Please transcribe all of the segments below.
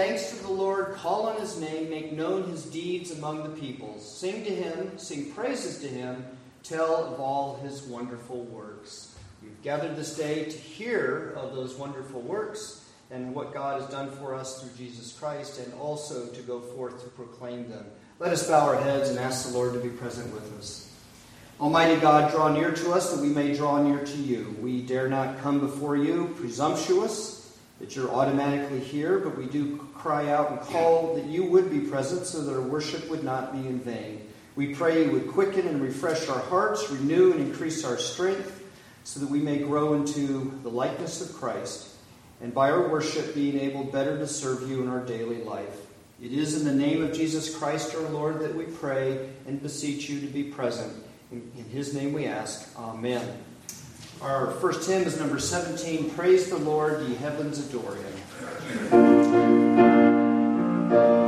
thanks to the Lord, call on his name, make known his deeds among the peoples. Sing to him, sing praises to him, tell of all his wonderful works. We've gathered this day to hear of those wonderful works and what God has done for us through Jesus Christ, and also to go forth to proclaim them. Let us bow our heads and ask the Lord to be present with us. Almighty God, draw near to us that we may draw near to you. We dare not come before you presumptuous that you're automatically here, but we do cry out and call that you would be present so that our worship would not be in vain. We pray you would quicken and refresh our hearts, renew and increase our strength, so that we may grow into the likeness of Christ, and by our worship be enabled better to serve you in our daily life. It is in the name of Jesus Christ our Lord that we pray and beseech you to be present. In, in his name we ask. Amen. Our first hymn is number 17 Praise the Lord, ye heavens adore him thank you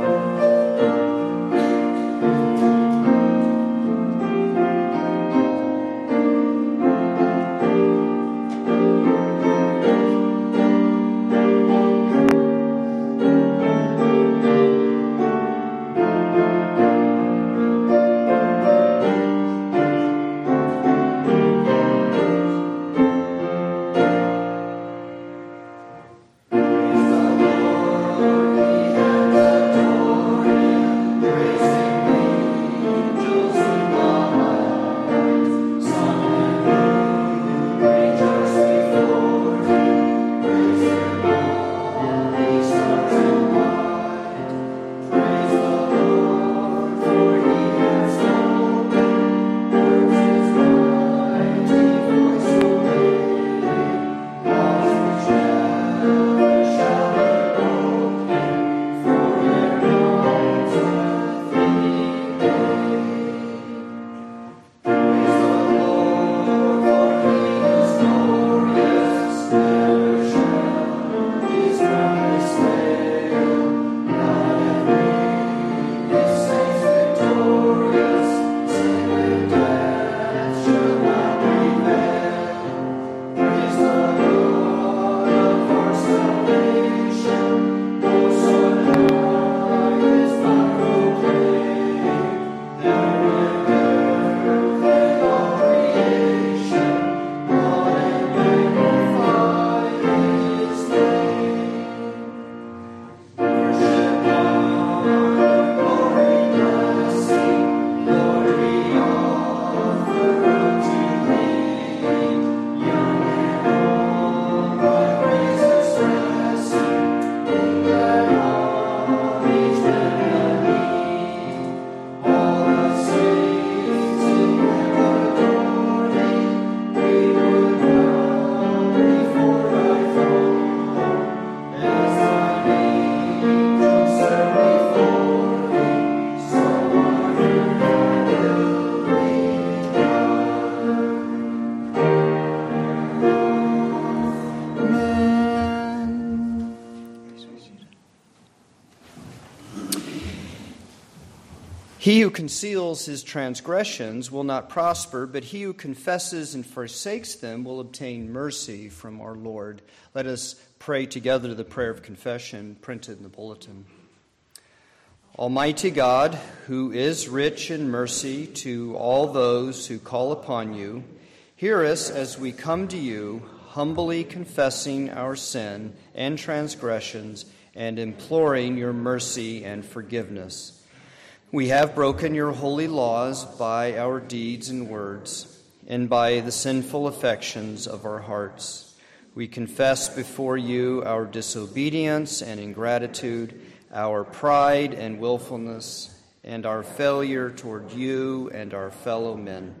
He who conceals his transgressions will not prosper, but he who confesses and forsakes them will obtain mercy from our Lord. Let us pray together the prayer of confession printed in the bulletin. Almighty God, who is rich in mercy to all those who call upon you, hear us as we come to you, humbly confessing our sin and transgressions and imploring your mercy and forgiveness. We have broken your holy laws by our deeds and words, and by the sinful affections of our hearts. We confess before you our disobedience and ingratitude, our pride and willfulness, and our failure toward you and our fellow men.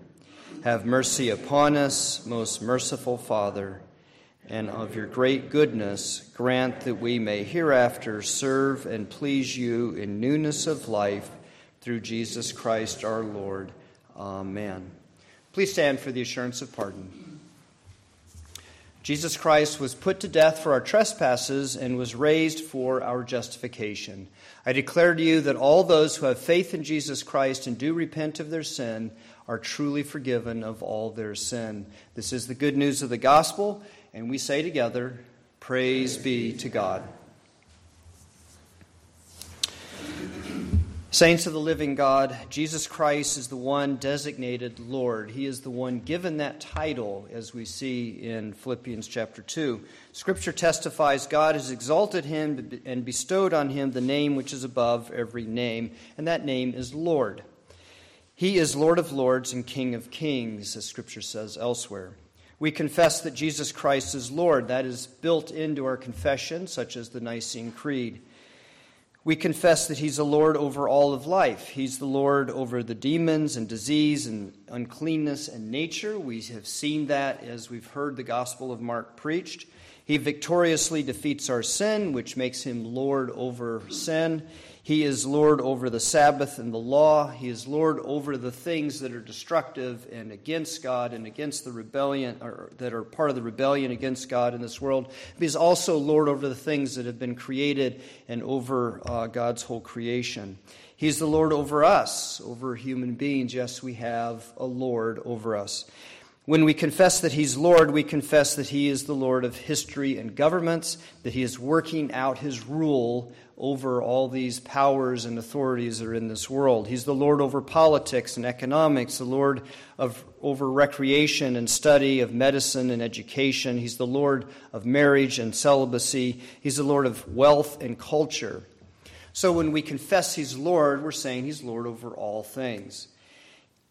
Have mercy upon us, most merciful Father, and of your great goodness, grant that we may hereafter serve and please you in newness of life through Jesus Christ our Lord. Amen. Please stand for the assurance of pardon. Jesus Christ was put to death for our trespasses and was raised for our justification. I declare to you that all those who have faith in Jesus Christ and do repent of their sin are truly forgiven of all their sin. This is the good news of the gospel, and we say together, Praise be to God. Saints of the living God, Jesus Christ is the one designated Lord. He is the one given that title, as we see in Philippians chapter 2. Scripture testifies God has exalted him and bestowed on him the name which is above every name, and that name is Lord. He is Lord of lords and King of kings, as Scripture says elsewhere. We confess that Jesus Christ is Lord. That is built into our confession, such as the Nicene Creed. We confess that He's the Lord over all of life. He's the Lord over the demons and disease and uncleanness and nature. We have seen that as we've heard the Gospel of Mark preached. He victoriously defeats our sin, which makes Him Lord over sin. He is Lord over the Sabbath and the law. He is Lord over the things that are destructive and against God and against the rebellion, or that are part of the rebellion against God in this world. He is also Lord over the things that have been created and over uh, God's whole creation. He's the Lord over us, over human beings. Yes, we have a Lord over us. When we confess that He's Lord, we confess that He is the Lord of history and governments, that He is working out His rule over all these powers and authorities that are in this world. He's the Lord over politics and economics, the Lord of, over recreation and study, of medicine and education. He's the Lord of marriage and celibacy. He's the Lord of wealth and culture. So when we confess He's Lord, we're saying He's Lord over all things.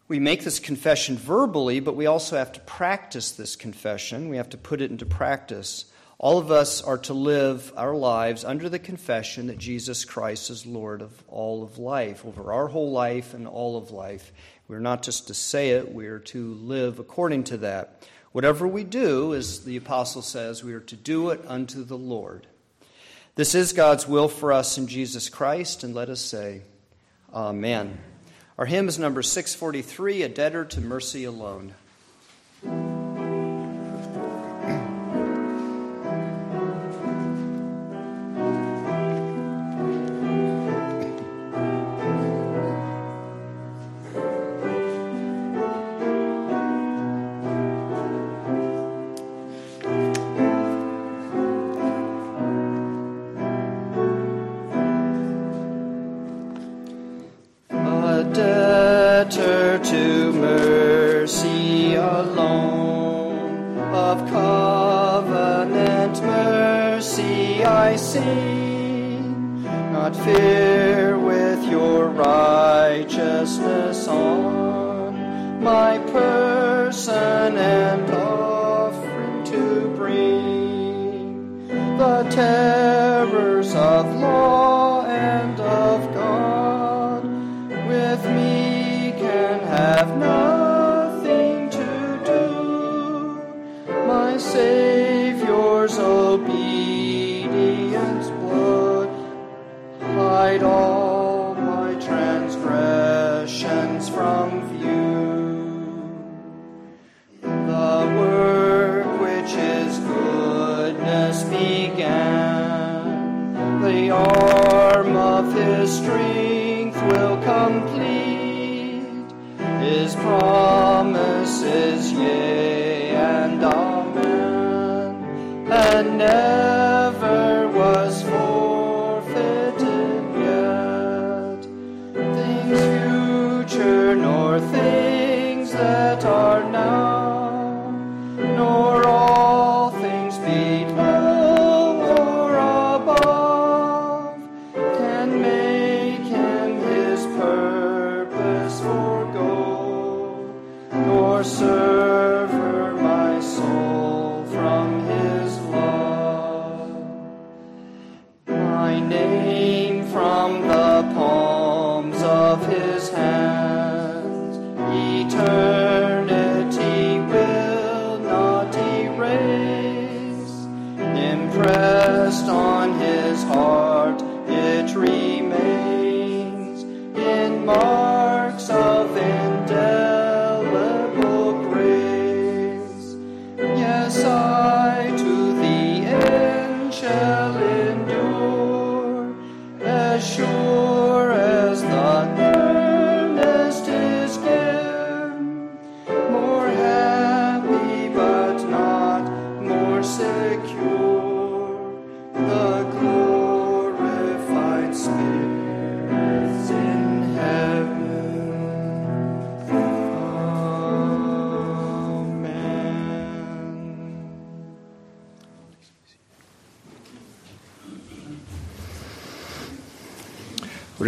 We make this confession verbally, but we also have to practice this confession. We have to put it into practice. All of us are to live our lives under the confession that Jesus Christ is Lord of all of life, over our whole life and all of life. We're not just to say it, we are to live according to that. Whatever we do, as the apostle says, we are to do it unto the Lord. This is God's will for us in Jesus Christ, and let us say, Amen. Our hymn is number 643 A Debtor to Mercy Alone.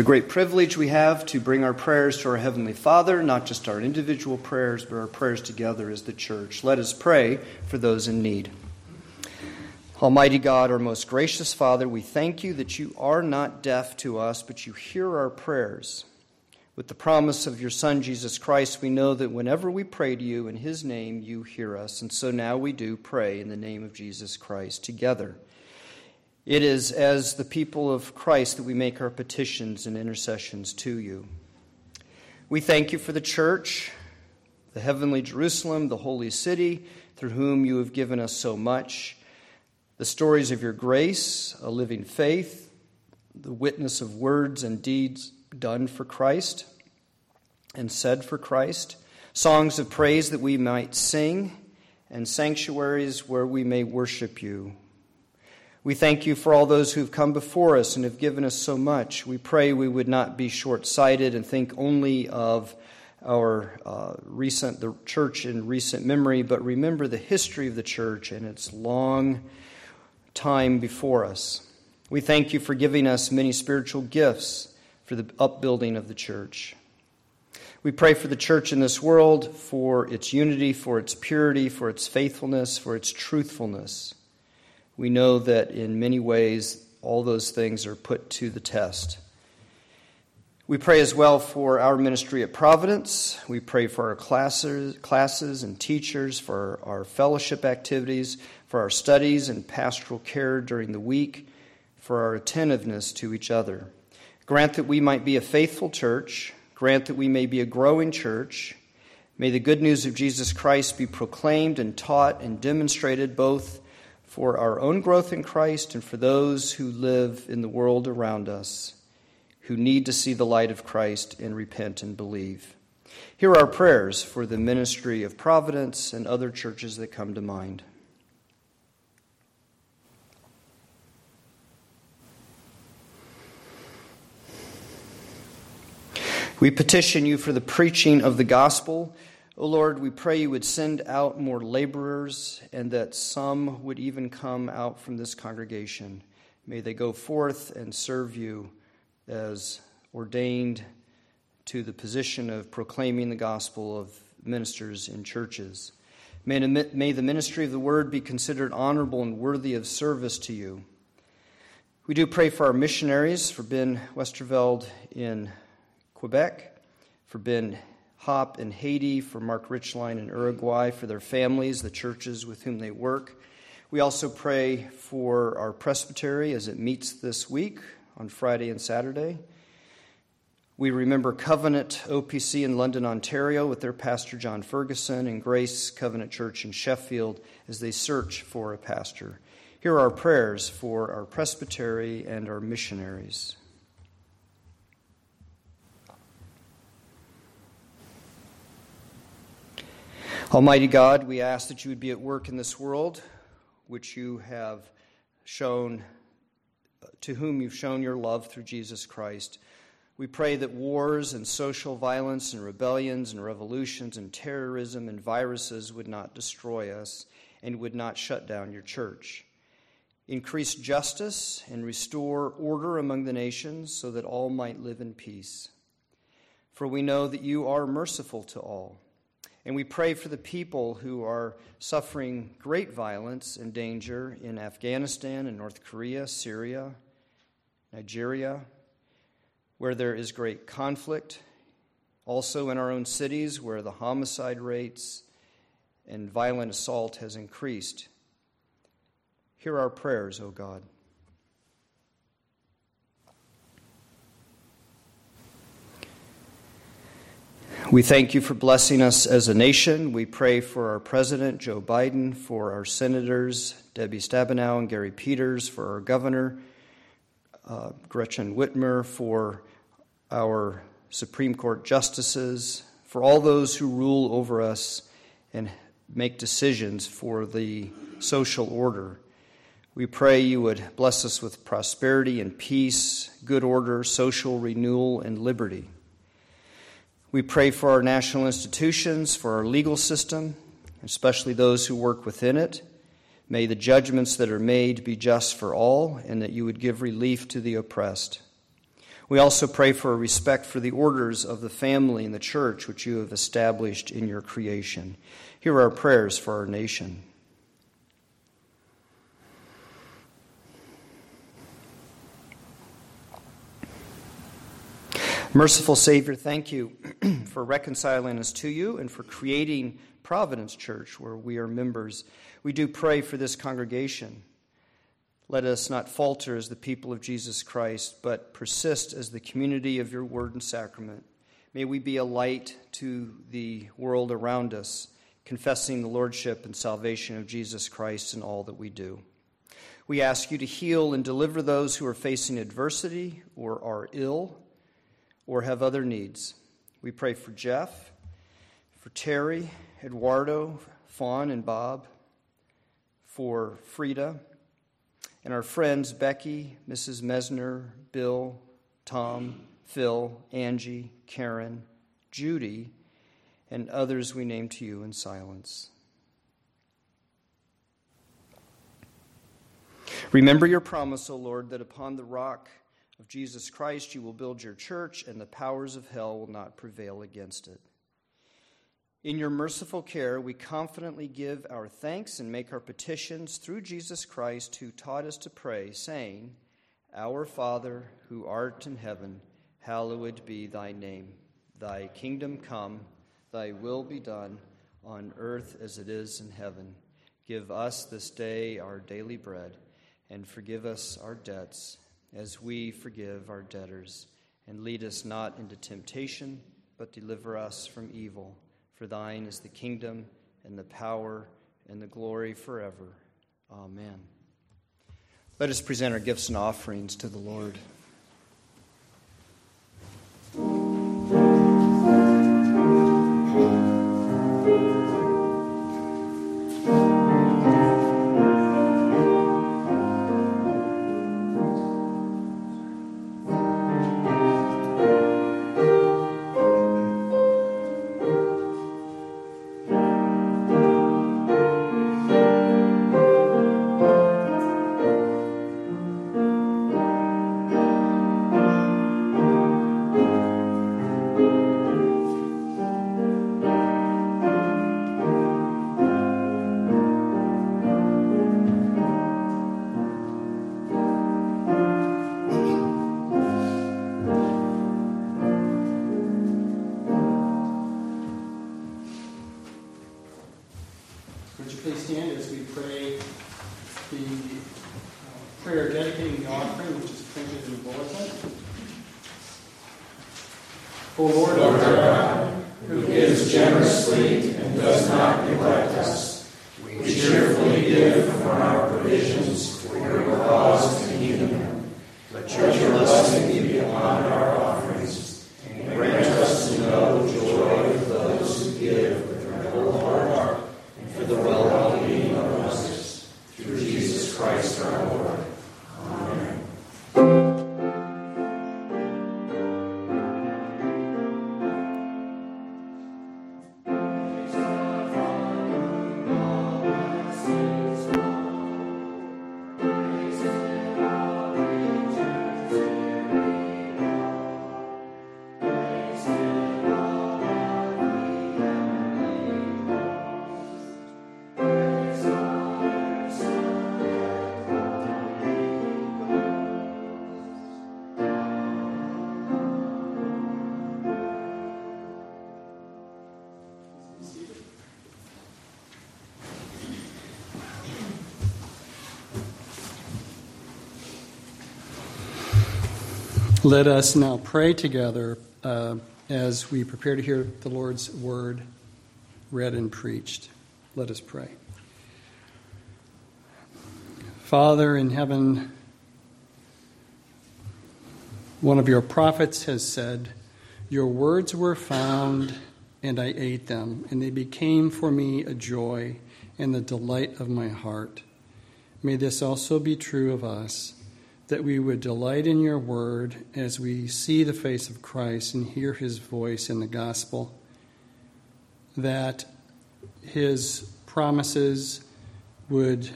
Great privilege we have to bring our prayers to our Heavenly Father, not just our individual prayers, but our prayers together as the church. Let us pray for those in need. Almighty God, our most gracious Father, we thank you that you are not deaf to us, but you hear our prayers. With the promise of your Son, Jesus Christ, we know that whenever we pray to you in his name, you hear us. And so now we do pray in the name of Jesus Christ together. It is as the people of Christ that we make our petitions and intercessions to you. We thank you for the church, the heavenly Jerusalem, the holy city, through whom you have given us so much, the stories of your grace, a living faith, the witness of words and deeds done for Christ and said for Christ, songs of praise that we might sing, and sanctuaries where we may worship you we thank you for all those who've come before us and have given us so much. We pray we would not be short sighted and think only of our uh, recent, the church in recent memory, but remember the history of the church and its long time before us. We thank you for giving us many spiritual gifts for the upbuilding of the church. We pray for the church in this world, for its unity, for its purity, for its faithfulness, for its truthfulness we know that in many ways all those things are put to the test. We pray as well for our ministry at Providence. We pray for our classes, classes and teachers, for our fellowship activities, for our studies and pastoral care during the week, for our attentiveness to each other. Grant that we might be a faithful church. Grant that we may be a growing church. May the good news of Jesus Christ be proclaimed and taught and demonstrated both for our own growth in Christ and for those who live in the world around us who need to see the light of Christ and repent and believe. Here are our prayers for the ministry of Providence and other churches that come to mind. We petition you for the preaching of the gospel O Lord, we pray you would send out more laborers and that some would even come out from this congregation. May they go forth and serve you as ordained to the position of proclaiming the gospel of ministers in churches. May, may the ministry of the word be considered honorable and worthy of service to you. We do pray for our missionaries, for Ben Westerveld in Quebec, for Ben Hopp in Haiti, for Mark Richline in Uruguay, for their families, the churches with whom they work. We also pray for our presbytery as it meets this week on Friday and Saturday. We remember Covenant OPC in London, Ontario, with their pastor John Ferguson, and Grace Covenant Church in Sheffield as they search for a pastor. Here are our prayers for our presbytery and our missionaries. Almighty God, we ask that you would be at work in this world, which you have shown, to whom you've shown your love through Jesus Christ. We pray that wars and social violence and rebellions and revolutions and terrorism and viruses would not destroy us and would not shut down your church. Increase justice and restore order among the nations so that all might live in peace. For we know that you are merciful to all and we pray for the people who are suffering great violence and danger in Afghanistan and North Korea, Syria, Nigeria, where there is great conflict. Also in our own cities, where the homicide rates and violent assault has increased. Hear our prayers, O God. We thank you for blessing us as a nation. We pray for our president, Joe Biden, for our senators, Debbie Stabenow and Gary Peters, for our governor, uh, Gretchen Whitmer, for our Supreme Court justices, for all those who rule over us and make decisions for the social order. We pray you would bless us with prosperity and peace, good order, social renewal, and liberty. We pray for our national institutions, for our legal system, especially those who work within it. May the judgments that are made be just for all, and that you would give relief to the oppressed. We also pray for a respect for the orders of the family and the church which you have established in your creation. Here are our prayers for our nation. Merciful Savior, thank you for reconciling us to you and for creating Providence Church, where we are members. We do pray for this congregation. Let us not falter as the people of Jesus Christ, but persist as the community of your word and sacrament. May we be a light to the world around us, confessing the lordship and salvation of Jesus Christ in all that we do. We ask you to heal and deliver those who are facing adversity or are ill or have other needs. We pray for Jeff, for Terry, Eduardo, Fawn, and Bob, for Frida, and our friends Becky, Mrs. Mesner, Bill, Tom, Phil, Angie, Karen, Judy, and others we name to you in silence. Remember your promise, O Lord, that upon the rock of Jesus Christ, you will build your church, and the powers of hell will not prevail against it. In your merciful care, we confidently give our thanks and make our petitions through Jesus Christ, who taught us to pray, saying, Our Father, who art in heaven, hallowed be thy name. Thy kingdom come, thy will be done, on earth as it is in heaven. Give us this day our daily bread, and forgive us our debts as we forgive our debtors. And lead us not into temptation, but deliver us from evil. For thine is the kingdom, and the power, and the glory forever. Amen. Let us present our gifts and offerings to the Lord. Let us now pray together uh, as we prepare to hear the Lord's word read and preached. Let us pray. Father in heaven, one of your prophets has said, Your words were found, and I ate them, and they became for me a joy and the delight of my heart. May this also be true of us that we would delight in your word as we see the face of Christ and hear his voice in the gospel, that his promises would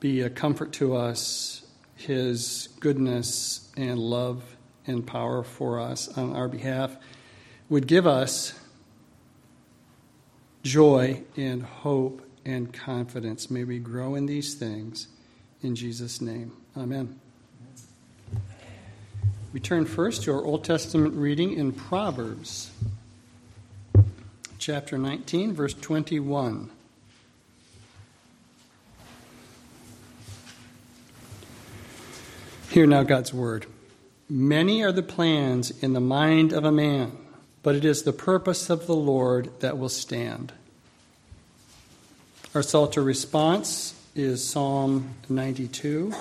be a comfort to us, his goodness and love and power for us on our behalf would give us joy and hope and confidence. May we grow in these things in Jesus' name. Amen. We turn first to our Old Testament reading in Proverbs, chapter 19, verse 21. Hear now God's word. Many are the plans in the mind of a man, but it is the purpose of the Lord that will stand. Our Psalter response is Psalm 92.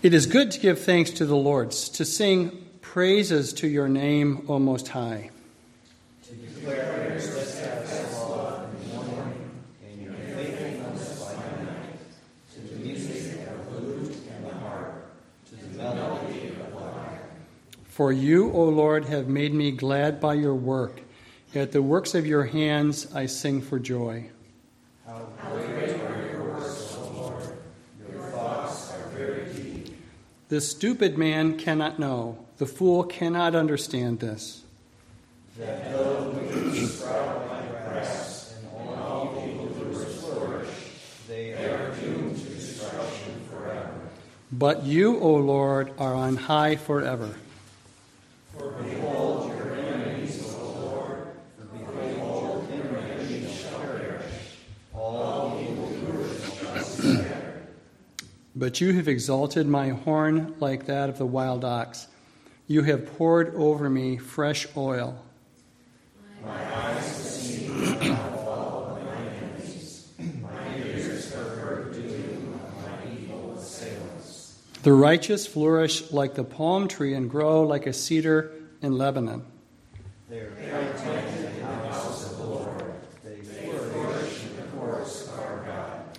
It is good to give thanks to the Lord, to sing praises to your name, O Most High. To declare your steadfast love in the morning and your faithfulness by night, to the music of the and the harp, to the melody of the lyre. For you, O Lord, have made me glad by your work. At the works of your hands I sing for joy. How great are your works, O Lord! Your thoughts are very deep. The stupid man cannot know, the fool cannot understand this. That though sprout like grass and all flourish, they are doomed to destruction forever. But you, O Lord, are on high forever. For behold, your enemies, O Lord, for behold, your enemies shall perish. All evildoers shall be scattered. But you have exalted my horn like that of the wild ox. You have poured over me fresh oil. The righteous flourish like the palm tree and grow like a cedar in Lebanon. They are planted in the house of the Lord. They flourish in the courts of our God.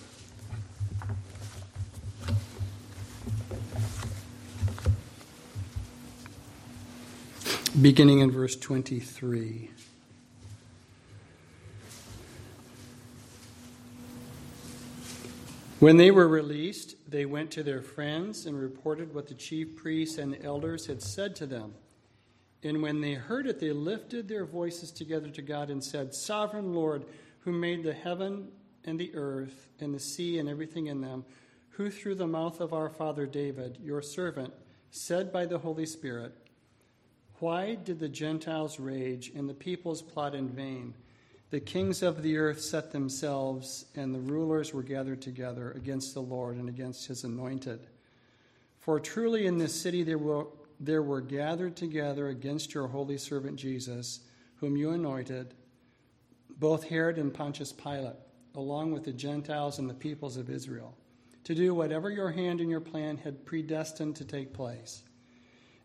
Beginning in verse 23. When they were released, they went to their friends and reported what the chief priests and elders had said to them. And when they heard it, they lifted their voices together to God and said, Sovereign Lord, who made the heaven and the earth and the sea and everything in them, who through the mouth of our father David, your servant, said by the Holy Spirit, Why did the Gentiles rage and the peoples plot in vain? The kings of the earth set themselves, and the rulers were gathered together against the Lord and against his anointed. For truly in this city there were, there were gathered together against your holy servant Jesus, whom you anointed, both Herod and Pontius Pilate, along with the Gentiles and the peoples of Israel, to do whatever your hand and your plan had predestined to take place.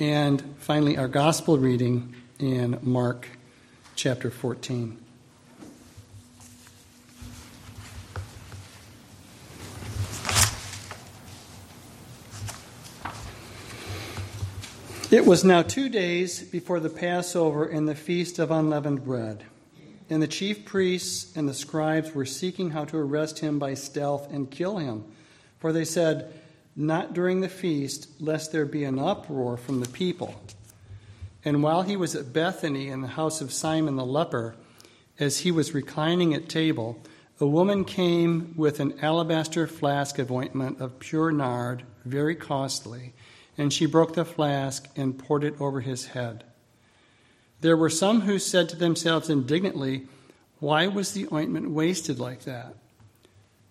And finally, our gospel reading in Mark chapter 14. It was now two days before the Passover and the feast of unleavened bread. And the chief priests and the scribes were seeking how to arrest him by stealth and kill him. For they said, not during the feast, lest there be an uproar from the people. And while he was at Bethany in the house of Simon the leper, as he was reclining at table, a woman came with an alabaster flask of ointment of pure nard, very costly, and she broke the flask and poured it over his head. There were some who said to themselves indignantly, Why was the ointment wasted like that?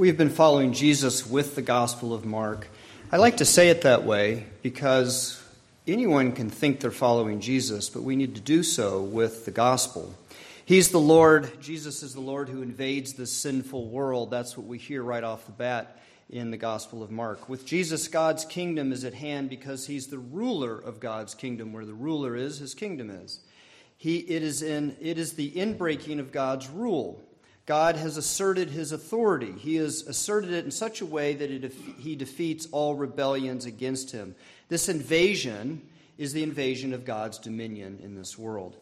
We have been following Jesus with the Gospel of Mark. I like to say it that way because anyone can think they're following Jesus, but we need to do so with the Gospel. He's the Lord, Jesus is the Lord who invades the sinful world. That's what we hear right off the bat in the Gospel of Mark. With Jesus, God's kingdom is at hand because he's the ruler of God's kingdom. Where the ruler is, his kingdom is. He, it, is in, it is the inbreaking of God's rule. God has asserted his authority. He has asserted it in such a way that it, he defeats all rebellions against him. This invasion is the invasion of God's dominion in this world.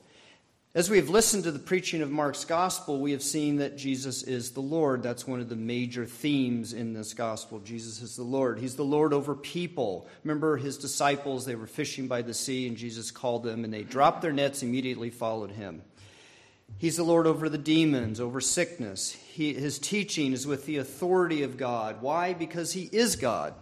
As we have listened to the preaching of Mark's gospel, we have seen that Jesus is the Lord. That's one of the major themes in this gospel. Jesus is the Lord. He's the Lord over people. Remember his disciples, they were fishing by the sea, and Jesus called them, and they dropped their nets, and immediately followed him. He's the Lord over the demons, over sickness. He, his teaching is with the authority of God. Why? Because he is God.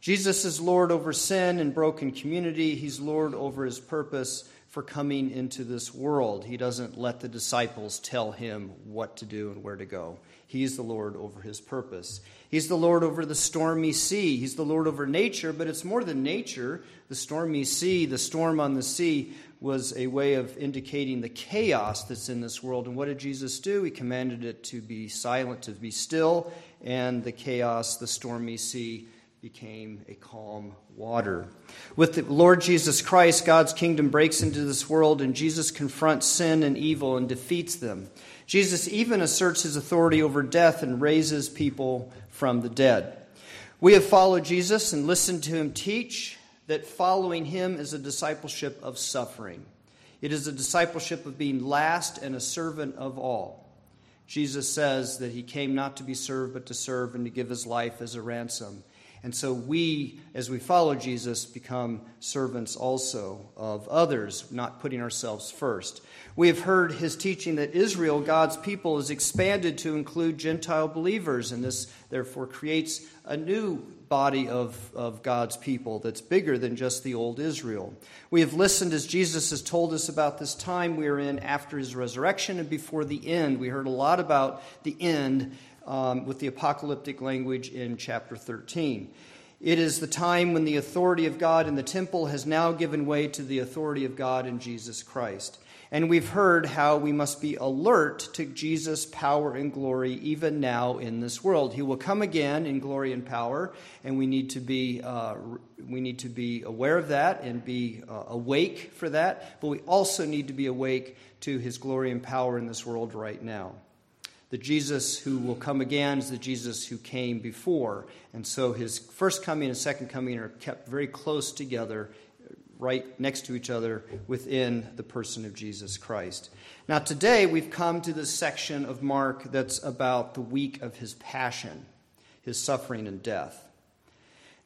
Jesus is Lord over sin and broken community. He's Lord over his purpose for coming into this world. He doesn't let the disciples tell him what to do and where to go. He's the Lord over his purpose. He's the Lord over the stormy sea. He's the Lord over nature, but it's more than nature. The stormy sea, the storm on the sea, was a way of indicating the chaos that's in this world. And what did Jesus do? He commanded it to be silent, to be still, and the chaos, the stormy sea, became a calm water. With the Lord Jesus Christ, God's kingdom breaks into this world, and Jesus confronts sin and evil and defeats them. Jesus even asserts his authority over death and raises people from the dead. We have followed Jesus and listened to him teach that following him is a discipleship of suffering. It is a discipleship of being last and a servant of all. Jesus says that he came not to be served, but to serve and to give his life as a ransom. And so we, as we follow Jesus, become servants also of others, not putting ourselves first. We have heard his teaching that Israel, God's people, is expanded to include Gentile believers, and this therefore creates a new body of, of God's people that's bigger than just the old Israel. We have listened as Jesus has told us about this time we are in after his resurrection and before the end. We heard a lot about the end um, with the apocalyptic language in chapter 13. It is the time when the authority of God in the temple has now given way to the authority of God in Jesus Christ. And we've heard how we must be alert to Jesus' power and glory even now in this world. He will come again in glory and power, and we need to be, uh, we need to be aware of that and be uh, awake for that. But we also need to be awake to his glory and power in this world right now. The Jesus who will come again is the Jesus who came before. And so his first coming and second coming are kept very close together, right next to each other within the person of Jesus Christ. Now, today we've come to this section of Mark that's about the week of his passion, his suffering and death.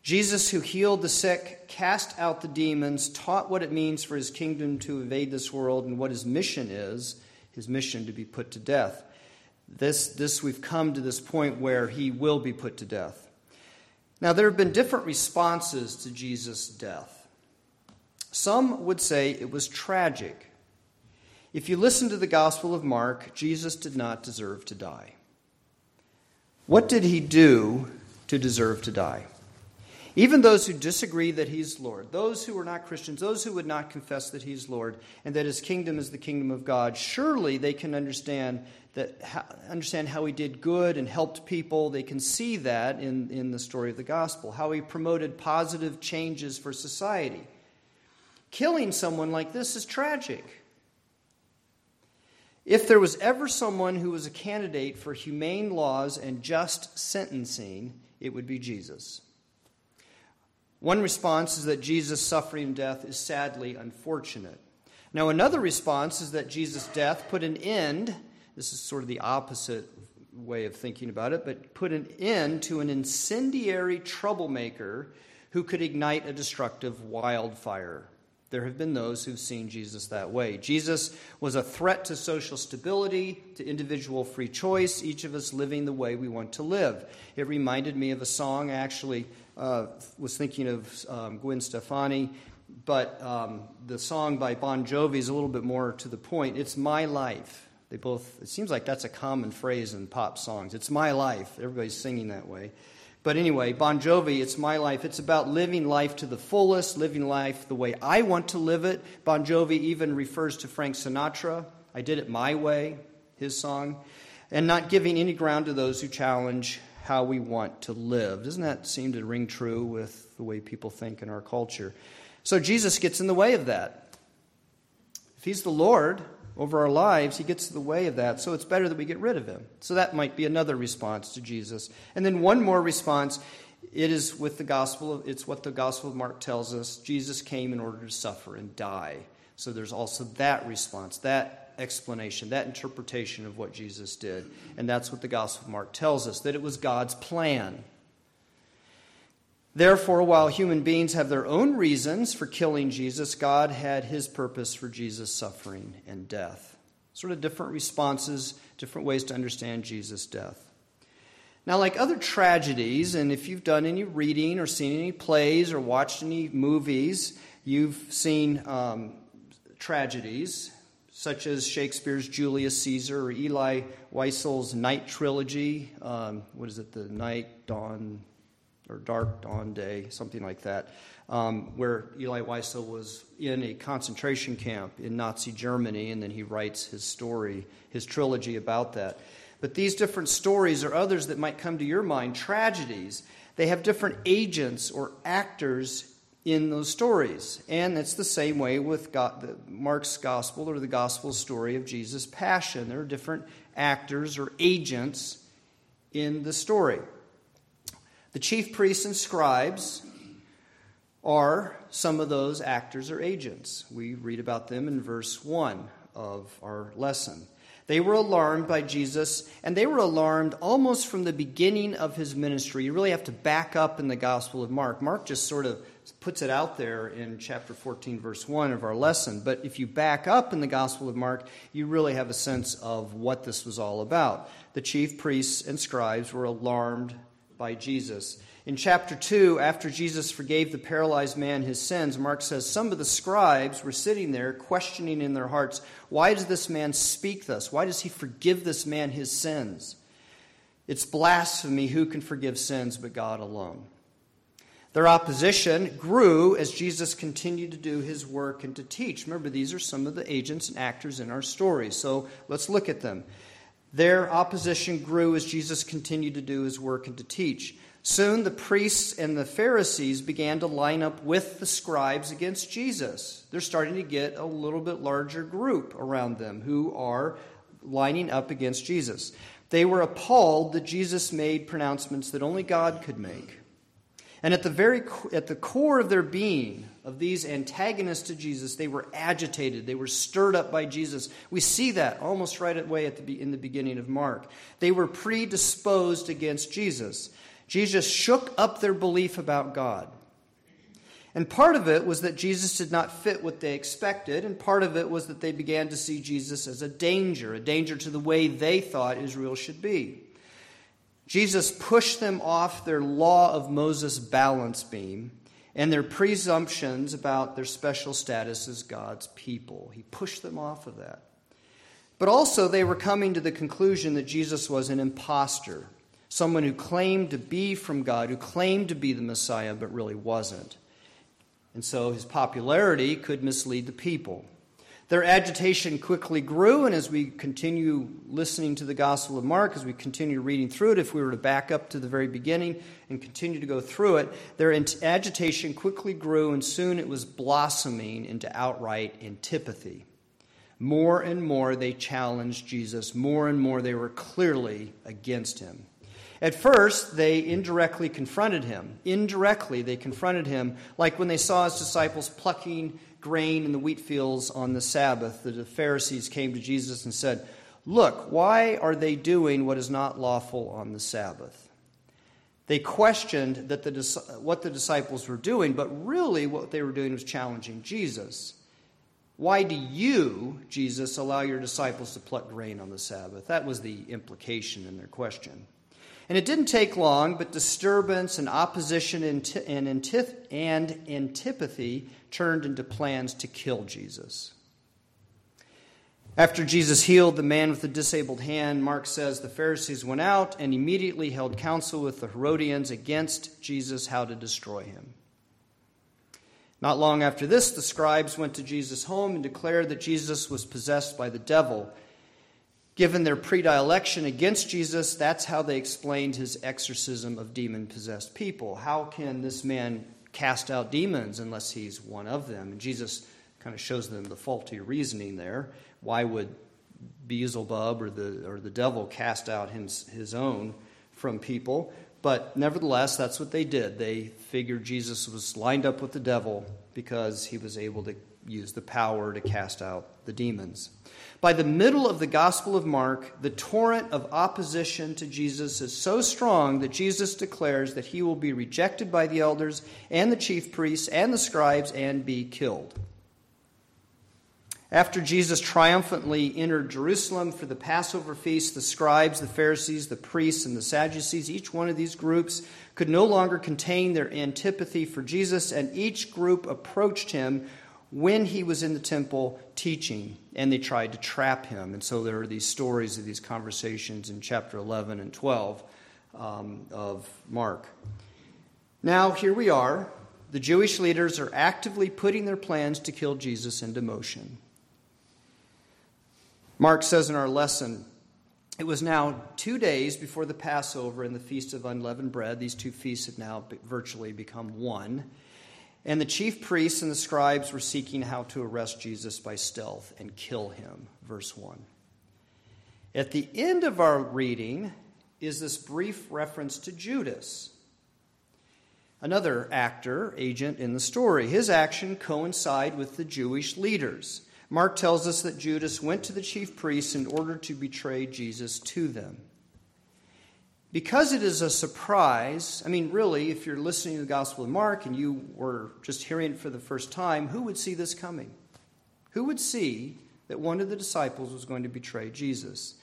Jesus, who healed the sick, cast out the demons, taught what it means for his kingdom to invade this world and what his mission is his mission to be put to death. This, this we've come to this point where he will be put to death. Now, there have been different responses to Jesus' death. Some would say it was tragic. If you listen to the Gospel of Mark, Jesus did not deserve to die. What did he do to deserve to die? Even those who disagree that he's Lord, those who are not Christians, those who would not confess that he's Lord and that his kingdom is the kingdom of God, surely they can understand that understand how he did good and helped people. They can see that in, in the story of the gospel, how he promoted positive changes for society. Killing someone like this is tragic. If there was ever someone who was a candidate for humane laws and just sentencing, it would be Jesus. One response is that Jesus' suffering death is sadly unfortunate. Now, another response is that Jesus' death put an end, this is sort of the opposite way of thinking about it, but put an end to an incendiary troublemaker who could ignite a destructive wildfire. There have been those who've seen Jesus that way. Jesus was a threat to social stability, to individual free choice, each of us living the way we want to live. It reminded me of a song actually uh, was thinking of um, Gwen Stefani, but um, the song by Bon Jovi is a little bit more to the point. It's my life. They both, it seems like that's a common phrase in pop songs. It's my life. Everybody's singing that way. But anyway, Bon Jovi, it's my life. It's about living life to the fullest, living life the way I want to live it. Bon Jovi even refers to Frank Sinatra. I did it my way, his song. And not giving any ground to those who challenge how we want to live. Doesn't that seem to ring true with the way people think in our culture? So Jesus gets in the way of that. If he's the Lord over our lives, he gets in the way of that. So it's better that we get rid of him. So that might be another response to Jesus. And then one more response it is with the gospel of, it's what the gospel of mark tells us jesus came in order to suffer and die so there's also that response that explanation, that interpretation of what Jesus did. And that's what the Gospel of Mark tells us that it was God's plan. Therefore, while human beings have their own reasons for killing Jesus, God had his purpose for Jesus' suffering and death. Sort of different responses, different ways to understand Jesus' death. Now, like other tragedies, and if you've done any reading or seen any plays or watched any movies, you've seen um, tragedies such as Shakespeare's Julius Caesar or Elie Wiesel's Night Trilogy. Um, what is it, the Night, Dawn, or Dark Dawn Day, something like that, um, where Elie Wiesel was in a concentration camp in Nazi Germany, and then he writes his story, his trilogy about that. But these different stories or others that might come to your mind, tragedies, they have different agents or actors in those stories. And it's the same way with God, the, Mark's gospel or the gospel story of Jesus' passion. There are different actors or agents in the story. The chief priests and scribes are some of those actors or agents. We read about them in verse 1 of our lesson. They were alarmed by Jesus, and they were alarmed almost from the beginning of his ministry. You really have to back up in the Gospel of Mark. Mark just sort of puts it out there in chapter 14, verse 1 of our lesson. But if you back up in the Gospel of Mark, you really have a sense of what this was all about. The chief priests and scribes were alarmed by Jesus. In chapter 2, after Jesus forgave the paralyzed man his sins, Mark says some of the scribes were sitting there questioning in their hearts, Why does this man speak thus? Why does he forgive this man his sins? It's blasphemy. Who can forgive sins but God alone? Their opposition grew as Jesus continued to do his work and to teach. Remember, these are some of the agents and actors in our story, so let's look at them. Their opposition grew as Jesus continued to do his work and to teach. Soon the priests and the Pharisees began to line up with the scribes against Jesus. They're starting to get a little bit larger group around them who are lining up against Jesus. They were appalled that Jesus made pronouncements that only God could make. And at the very at the core of their being, of these antagonists to Jesus, they were agitated. They were stirred up by Jesus. We see that almost right away at the, in the beginning of Mark. They were predisposed against Jesus. Jesus shook up their belief about God. And part of it was that Jesus did not fit what they expected, and part of it was that they began to see Jesus as a danger, a danger to the way they thought Israel should be. Jesus pushed them off their law of Moses balance beam and their presumptions about their special status as God's people. He pushed them off of that. But also, they were coming to the conclusion that Jesus was an impostor someone who claimed to be from God, who claimed to be the Messiah, but really wasn't. And so his popularity could mislead the people. Their agitation quickly grew, and as we continue listening to the Gospel of Mark, as we continue reading through it, if we were to back up to the very beginning and continue to go through it, their agitation quickly grew, and soon it was blossoming into outright antipathy. More and more they challenged Jesus, more and more they were clearly against him. At first, they indirectly confronted him. Indirectly, they confronted him, like when they saw his disciples plucking grain in the wheat fields on the Sabbath. The Pharisees came to Jesus and said, Look, why are they doing what is not lawful on the Sabbath? They questioned that the, what the disciples were doing, but really what they were doing was challenging Jesus. Why do you, Jesus, allow your disciples to pluck grain on the Sabbath? That was the implication in their question. And it didn't take long, but disturbance and opposition and, antipathy turned into plans to kill Jesus. After Jesus healed the man with the disabled hand, Mark says the Pharisees went out and immediately held counsel with the Herodians against Jesus how to destroy him. Not long after this, the scribes went to Jesus' home and declared that Jesus was possessed by the devil. Given their predilection against Jesus, that's how they explained his exorcism of demon possessed people. How can this man cast out demons unless he's one of them. And Jesus kind of shows them the faulty reasoning there. Why would Beelzebub or the, or the devil cast out his, his own from people? But nevertheless, that's what they did. They figured Jesus was lined up with the devil because he was able to use the power to cast out the demons. By the middle of the Gospel of Mark, the torrent of opposition to Jesus is so strong that Jesus declares that he will be rejected by the elders and the chief priests and the scribes and be killed. After Jesus triumphantly entered Jerusalem for the Passover feast, the scribes, the Pharisees, the priests, and the Sadducees, each one of these groups could no longer contain their antipathy for Jesus, and each group approached him when he was in the temple teaching, and they tried to trap him. And so there are these stories of these conversations in chapter 11 and 12 um, of Mark. Now, here we are. The Jewish leaders are actively putting their plans to kill Jesus into motion. Mark says in our lesson, it was now two days before the Passover and the Feast of Unleavened Bread. These two feasts had now virtually become one. And the chief priests and the scribes were seeking how to arrest Jesus by stealth and kill him. Verse 1. At the end of our reading is this brief reference to Judas, another actor, agent in the story. His action coincide with the Jewish leaders. Mark tells us that Judas went to the chief priests in order to betray Jesus to them because it is a surprise, I mean, really, if you're listening to the Gospel of Mark and you were just hearing it for the first time, who would see this coming? Who would see that one of the disciples was going to betray Jesus?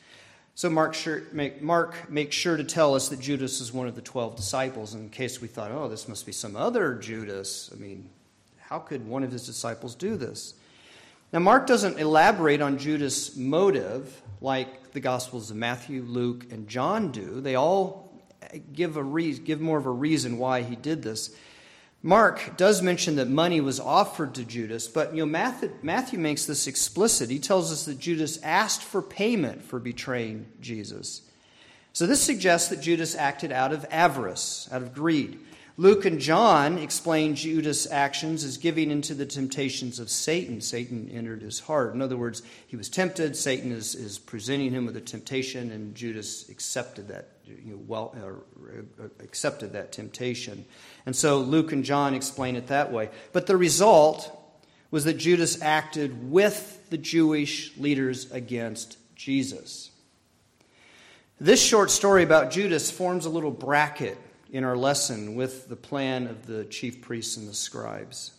So Mark, sure, make, Mark makes sure to tell us that Judas is one of the 12 disciples in case we thought, oh, this must be some other Judas. I mean, how could one of his disciples do this? Now, Mark doesn't elaborate on Judas' motive like the Gospels of Matthew, Luke, and John do. They all give, a re- give more of a reason why he did this. Mark does mention that money was offered to Judas, but you know, Matthew, Matthew makes this explicit. He tells us that Judas asked for payment for betraying Jesus. So this suggests that Judas acted out of avarice, out of greed. Luke and John explain Judas' actions as giving into the temptations of Satan. Satan entered his heart. In other words, he was tempted. Satan is, is presenting him with a temptation, and Judas accepted that, you know, well, uh, accepted that temptation. And so Luke and John explain it that way. But the result was that Judas acted with the Jewish leaders against Jesus. This short story about Judas forms a little bracket in our lesson with the plan of the chief priests and the scribes.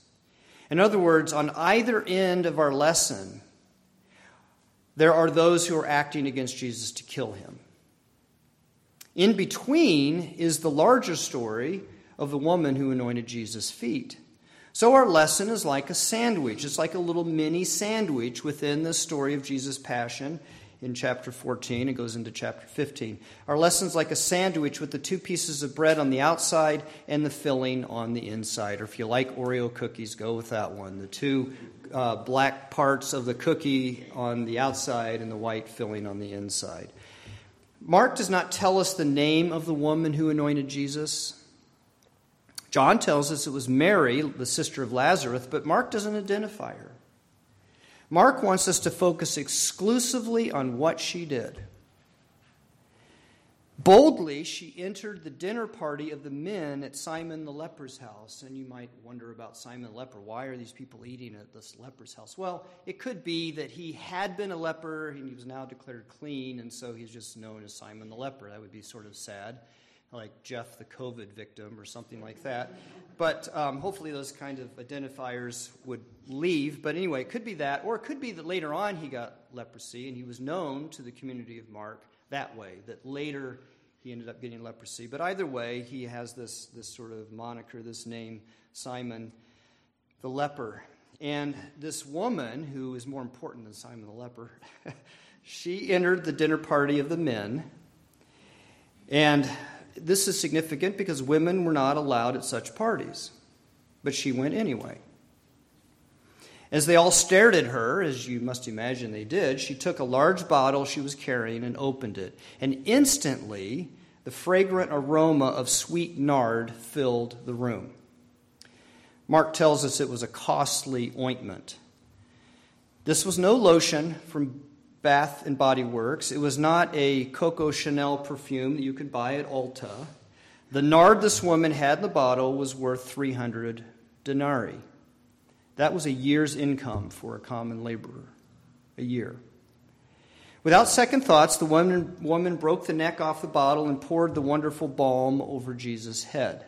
In other words, on either end of our lesson, there are those who are acting against Jesus to kill him. In between is the larger story of the woman who anointed Jesus' feet. So our lesson is like a sandwich. It's like a little mini sandwich within the story of Jesus' passion in chapter 14. It goes into chapter 15. Our lesson's like a sandwich with the two pieces of bread on the outside and the filling on the inside. Or if you like Oreo cookies, go with that one. The two uh, black parts of the cookie on the outside and the white filling on the inside. Mark does not tell us the name of the woman who anointed Jesus. John tells us it was Mary, the sister of Lazarus, but Mark doesn't identify her. Mark wants us to focus exclusively on what she did. Boldly, she entered the dinner party of the men at Simon the leper's house. And you might wonder about Simon the leper. Why are these people eating at this leper's house? Well, it could be that he had been a leper and he was now declared clean, and so he's just known as Simon the leper. That would be sort of sad like Jeff the COVID victim or something like that. But um, hopefully those kind of identifiers would leave. But anyway, it could be that, or it could be that later on he got leprosy and he was known to the community of Mark that way, that later he ended up getting leprosy. But either way, he has this, this sort of moniker, this name, Simon the leper. And this woman, who is more important than Simon the leper, she entered the dinner party of the men. And this is significant because women were not allowed at such parties, but she went anyway. As they all stared at her, as you must imagine they did, she took a large bottle she was carrying and opened it. And instantly, the fragrant aroma of sweet nard filled the room. Mark tells us it was a costly ointment. This was no lotion from Bath and Body Works. It was not a Coco Chanel perfume that you could buy at Ulta. The nard this woman had in the bottle was worth 300 denarii. That was a year's income for a common laborer. A year. Without second thoughts, the woman, woman broke the neck off the bottle and poured the wonderful balm over Jesus' head.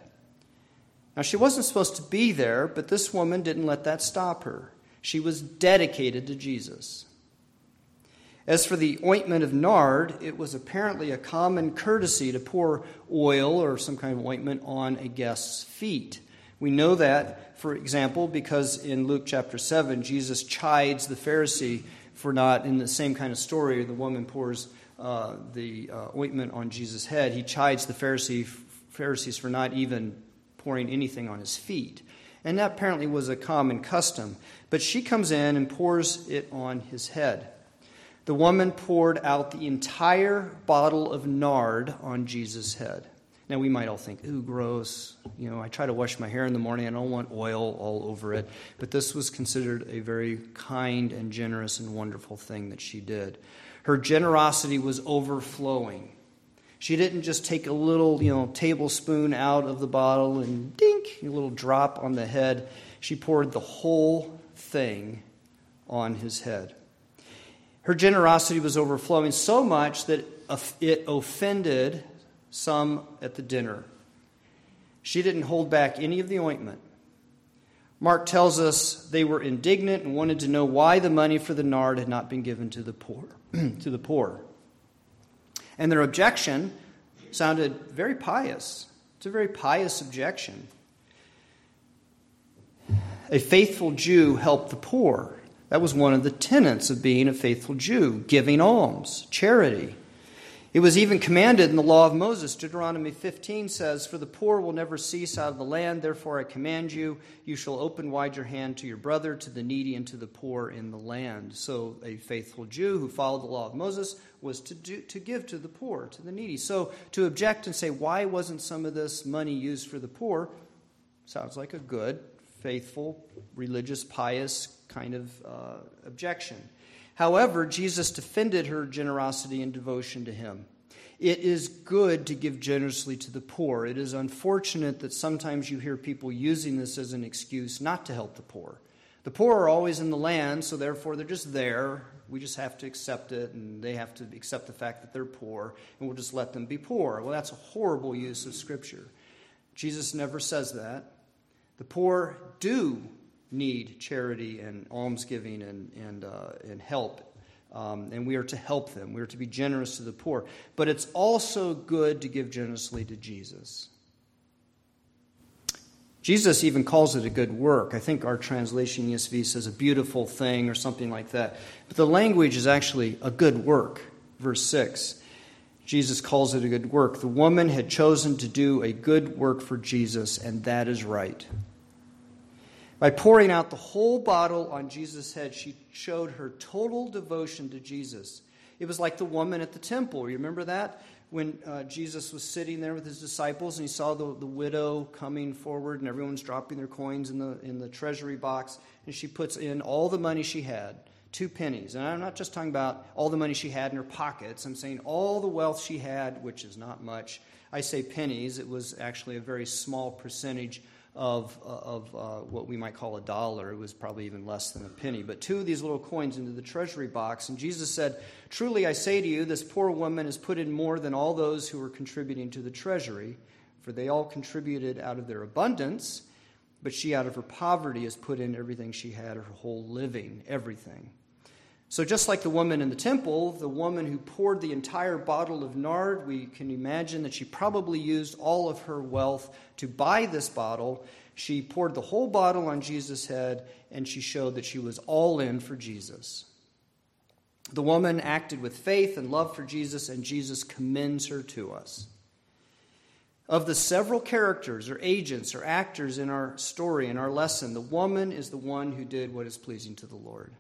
Now, she wasn't supposed to be there, but this woman didn't let that stop her. She was dedicated to Jesus. As for the ointment of nard, it was apparently a common courtesy to pour oil or some kind of ointment on a guest's feet. We know that, for example, because in Luke chapter 7, Jesus chides the Pharisee for not, in the same kind of story, the woman pours uh, the uh, ointment on Jesus' head. He chides the Pharisee, Pharisees for not even pouring anything on his feet. And that apparently was a common custom. But she comes in and pours it on his head the woman poured out the entire bottle of nard on Jesus' head. Now, we might all think, ooh, gross. You know, I try to wash my hair in the morning. I don't want oil all over it. But this was considered a very kind and generous and wonderful thing that she did. Her generosity was overflowing. She didn't just take a little, you know, tablespoon out of the bottle and dink, a little drop on the head. She poured the whole thing on his head. Her generosity was overflowing so much that it offended some at the dinner. She didn't hold back any of the ointment. Mark tells us they were indignant and wanted to know why the money for the nard had not been given to the poor. to the poor. And their objection sounded very pious. It's a very pious objection. A faithful Jew helped the poor. That was one of the tenets of being a faithful Jew, giving alms, charity. It was even commanded in the law of Moses. Deuteronomy 15 says, For the poor will never cease out of the land, therefore I command you, you shall open wide your hand to your brother, to the needy, and to the poor in the land. So a faithful Jew who followed the law of Moses was to, do, to give to the poor, to the needy. So to object and say, Why wasn't some of this money used for the poor? sounds like a good, faithful, religious, pious kind of uh, objection. However, Jesus defended her generosity and devotion to him. It is good to give generously to the poor. It is unfortunate that sometimes you hear people using this as an excuse not to help the poor. The poor are always in the land, so therefore they're just there. We just have to accept it, and they have to accept the fact that they're poor, and we'll just let them be poor. Well, that's a horrible use of Scripture. Jesus never says that. The poor do need charity and almsgiving and, and, uh, and help. Um, and we are to help them. We are to be generous to the poor. But it's also good to give generously to Jesus. Jesus even calls it a good work. I think our translation ESV says a beautiful thing or something like that. But the language is actually a good work. Verse 6. Jesus calls it a good work. The woman had chosen to do a good work for Jesus, and that is right. By pouring out the whole bottle on Jesus' head, she showed her total devotion to Jesus. It was like the woman at the temple. You remember that? When uh, Jesus was sitting there with his disciples and he saw the, the widow coming forward and everyone's dropping their coins in the, in the treasury box, and she puts in all the money she had two pennies. And I'm not just talking about all the money she had in her pockets, I'm saying all the wealth she had, which is not much. I say pennies, it was actually a very small percentage of, uh, of uh, what we might call a dollar. It was probably even less than a penny. But two of these little coins into the treasury box. And Jesus said, Truly I say to you, this poor woman has put in more than all those who were contributing to the treasury, for they all contributed out of their abundance, but she out of her poverty has put in everything she had, her whole living, everything. So, just like the woman in the temple, the woman who poured the entire bottle of nard, we can imagine that she probably used all of her wealth to buy this bottle. She poured the whole bottle on Jesus' head, and she showed that she was all in for Jesus. The woman acted with faith and love for Jesus, and Jesus commends her to us. Of the several characters or agents or actors in our story, in our lesson, the woman is the one who did what is pleasing to the Lord.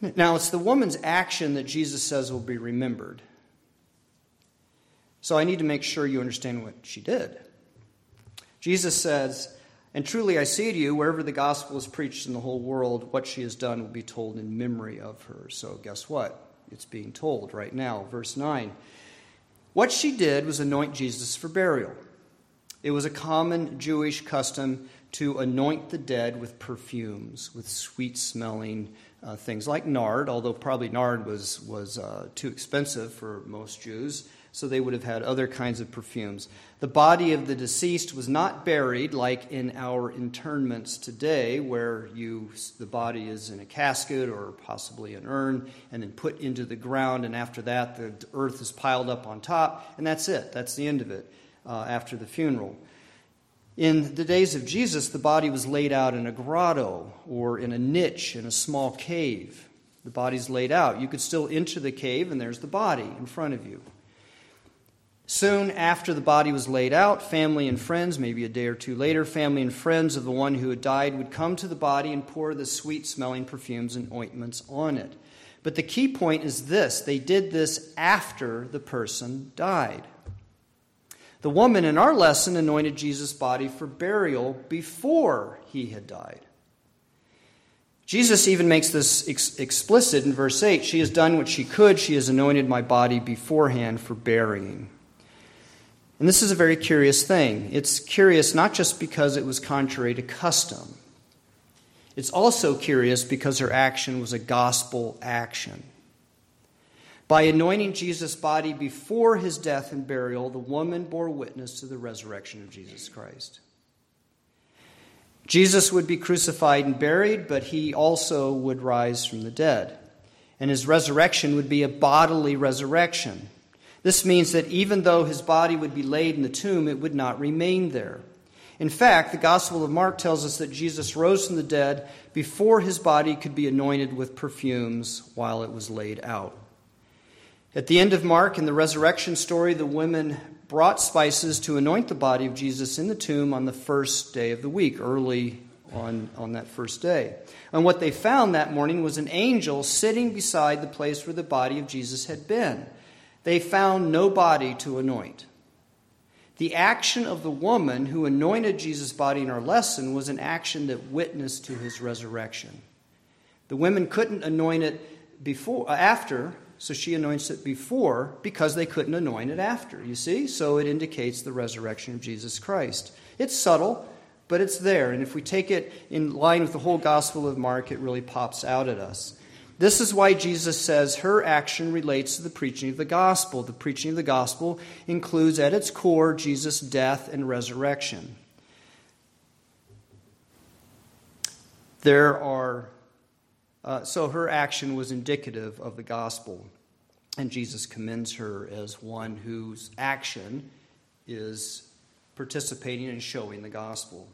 Now, it's the woman's action that Jesus says will be remembered. So I need to make sure you understand what she did. Jesus says, And truly I say to you, wherever the gospel is preached in the whole world, what she has done will be told in memory of her. So guess what? It's being told right now. Verse 9. What she did was anoint Jesus for burial. It was a common Jewish custom to anoint the dead with perfumes, with sweet smelling uh, things like nard, although probably nard was, was uh, too expensive for most Jews, so they would have had other kinds of perfumes. The body of the deceased was not buried like in our internments today, where you, the body is in a casket or possibly an urn and then put into the ground, and after that, the earth is piled up on top, and that's it. That's the end of it uh, after the funeral. In the days of Jesus, the body was laid out in a grotto or in a niche in a small cave. The body's laid out. You could still enter the cave, and there's the body in front of you. Soon after the body was laid out, family and friends, maybe a day or two later, family and friends of the one who had died would come to the body and pour the sweet smelling perfumes and ointments on it. But the key point is this they did this after the person died. The woman in our lesson anointed Jesus' body for burial before he had died. Jesus even makes this ex- explicit in verse 8. She has done what she could. She has anointed my body beforehand for burying. And this is a very curious thing. It's curious not just because it was contrary to custom, it's also curious because her action was a gospel action. By anointing Jesus' body before his death and burial, the woman bore witness to the resurrection of Jesus Christ. Jesus would be crucified and buried, but he also would rise from the dead. And his resurrection would be a bodily resurrection. This means that even though his body would be laid in the tomb, it would not remain there. In fact, the Gospel of Mark tells us that Jesus rose from the dead before his body could be anointed with perfumes while it was laid out. At the end of Mark, in the resurrection story, the women brought spices to anoint the body of Jesus in the tomb on the first day of the week, early on, on that first day. And what they found that morning was an angel sitting beside the place where the body of Jesus had been. They found no body to anoint. The action of the woman who anointed Jesus' body in our lesson was an action that witnessed to his resurrection. The women couldn't anoint it before, uh, after so she anoints it before because they couldn't anoint it after. You see? So it indicates the resurrection of Jesus Christ. It's subtle, but it's there. And if we take it in line with the whole Gospel of Mark, it really pops out at us. This is why Jesus says her action relates to the preaching of the gospel. The preaching of the gospel includes at its core Jesus' death and resurrection. There are uh, so her action was indicative of the gospel, and Jesus commends her as one whose action is participating and showing the gospel.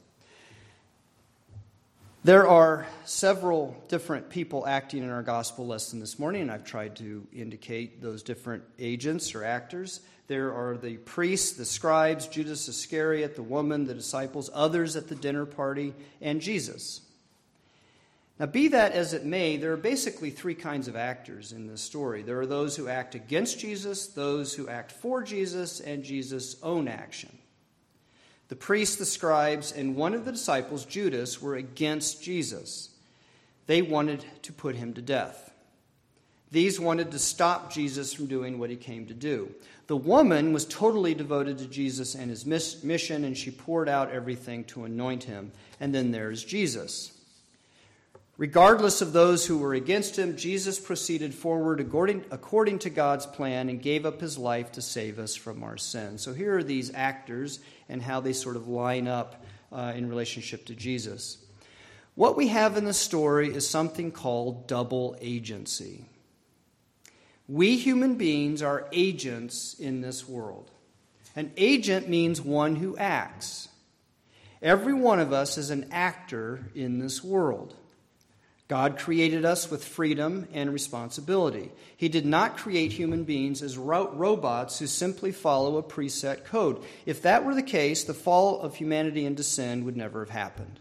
There are several different people acting in our gospel lesson this morning, and I've tried to indicate those different agents or actors. There are the priests, the scribes, Judas Iscariot, the woman, the disciples, others at the dinner party, and Jesus. Now, be that as it may, there are basically three kinds of actors in this story. There are those who act against Jesus, those who act for Jesus, and Jesus' own action. The priests, the scribes, and one of the disciples, Judas, were against Jesus. They wanted to put him to death. These wanted to stop Jesus from doing what he came to do. The woman was totally devoted to Jesus and his mission, and she poured out everything to anoint him. And then there's Jesus. Regardless of those who were against him, Jesus proceeded forward according, according, to God's plan and gave up his life to save us from our sins. So here are these actors and how they sort of line up uh, in relationship to Jesus. What we have in the story is something called double agency. We human beings are agents in this world. An agent means one who acts. Every one of us is an actor in this world. God created us with freedom and responsibility. He did not create human beings as ro- robots who simply follow a preset code. If that were the case, the fall of humanity into sin would never have happened.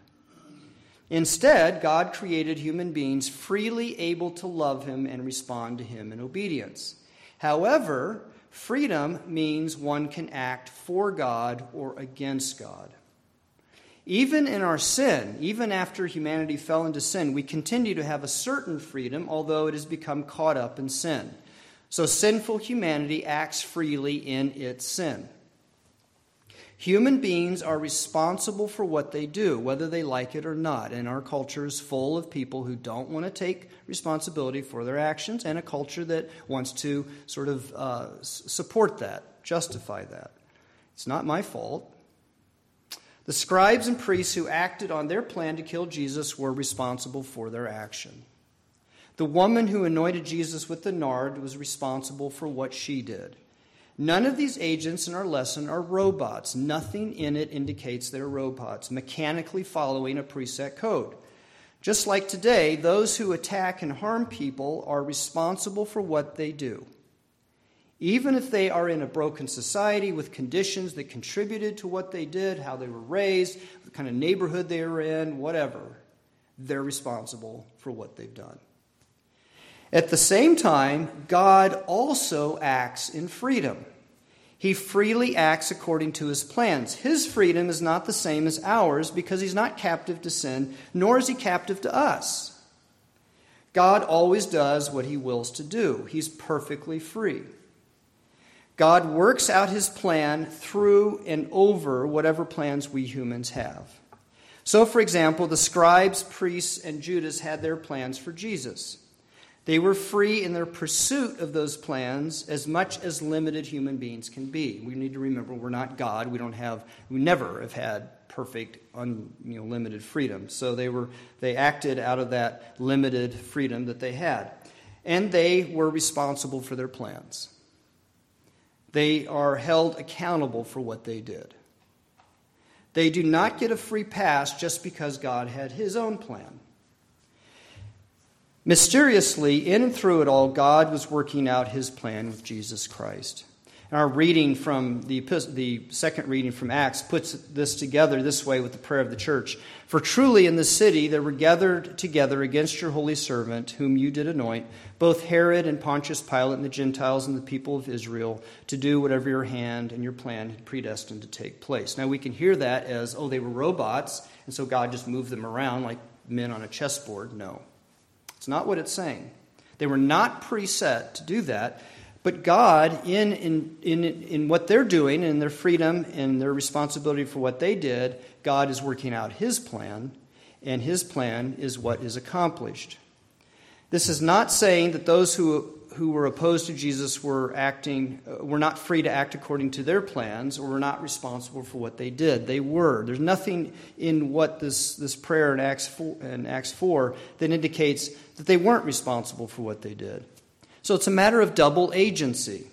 Instead, God created human beings freely able to love Him and respond to Him in obedience. However, freedom means one can act for God or against God. Even in our sin, even after humanity fell into sin, we continue to have a certain freedom, although it has become caught up in sin. So sinful humanity acts freely in its sin. Human beings are responsible for what they do, whether they like it or not. And our culture is full of people who don't want to take responsibility for their actions, and a culture that wants to sort of uh, support that, justify that. It's not my fault. The scribes and priests who acted on their plan to kill Jesus were responsible for their action. The woman who anointed Jesus with the nard was responsible for what she did. None of these agents in our lesson are robots. Nothing in it indicates they're robots, mechanically following a preset code. Just like today, those who attack and harm people are responsible for what they do even if they are in a broken society with conditions that contributed to what they did, how they were raised, the kind of neighborhood they were in, whatever, they're responsible for what they've done. At the same time, God also acts in freedom. He freely acts according to his plans. His freedom is not the same as ours because he's not captive to sin, nor is he captive to us. God always does what he wills to do, he's perfectly free. God works out his plan through and over whatever plans we humans have. So, for example, the scribes, priests, and Judas had their plans for Jesus. They were free in their pursuit of those plans as much as limited human beings can be. We need to remember we're not God. We don't have, we never have had perfect, unlimited you know, freedom. So they were, they acted out of that limited freedom that they had. And they were responsible for their plans. They are held accountable for what they did. They do not get a free pass just because God had his own plan. Mysteriously, in and through it all, God was working out his plan with Jesus Christ. Our reading from the, the second reading from Acts puts this together this way with the prayer of the church. For truly in the city there were gathered together against your holy servant, whom you did anoint, both Herod and Pontius Pilate and the Gentiles and the people of Israel, to do whatever your hand and your plan had predestined to take place. Now we can hear that as, oh, they were robots, and so God just moved them around like men on a chessboard. No. It's not what it's saying. They were not preset to do that. But God, in, in, in, in what they're doing, in their freedom and their responsibility for what they did, God is working out His plan, and His plan is what is accomplished. This is not saying that those who, who were opposed to Jesus were acting, uh, were not free to act according to their plans or were not responsible for what they did. They were. There's nothing in what this, this prayer in Acts 4, in Acts 4 that indicates that they weren't responsible for what they did. So it's a matter of double agency.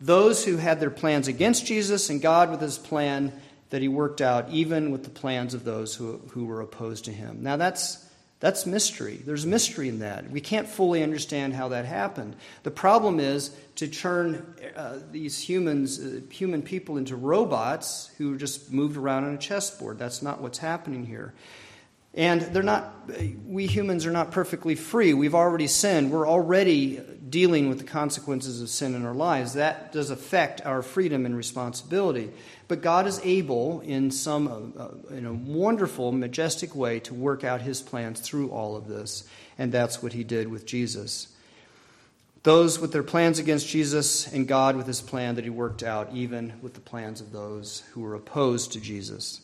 Those who had their plans against Jesus and God with his plan, that he worked out even with the plans of those who, who were opposed to him. Now, that's, that's mystery. There's mystery in that. We can't fully understand how that happened. The problem is to turn uh, these humans, uh, human people, into robots who just moved around on a chessboard. That's not what's happening here. And they're not, we humans are not perfectly free. We've already sinned. We're already dealing with the consequences of sin in our lives. That does affect our freedom and responsibility. But God is able, in some uh, in a wonderful, majestic way, to work out his plans through all of this. And that's what he did with Jesus. Those with their plans against Jesus, and God with his plan that he worked out, even with the plans of those who were opposed to Jesus.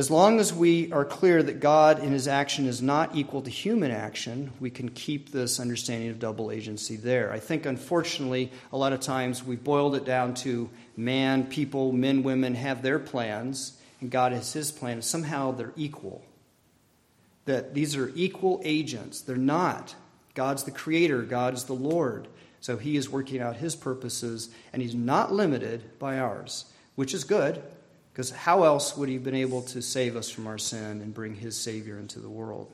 As long as we are clear that God in his action is not equal to human action, we can keep this understanding of double agency there. I think, unfortunately, a lot of times we've boiled it down to man, people, men, women have their plans, and God has his plan. and Somehow they're equal. That these are equal agents. They're not. God's the creator, God is the Lord. So he is working out his purposes, and he's not limited by ours, which is good because how else would he have been able to save us from our sin and bring his Savior into the world?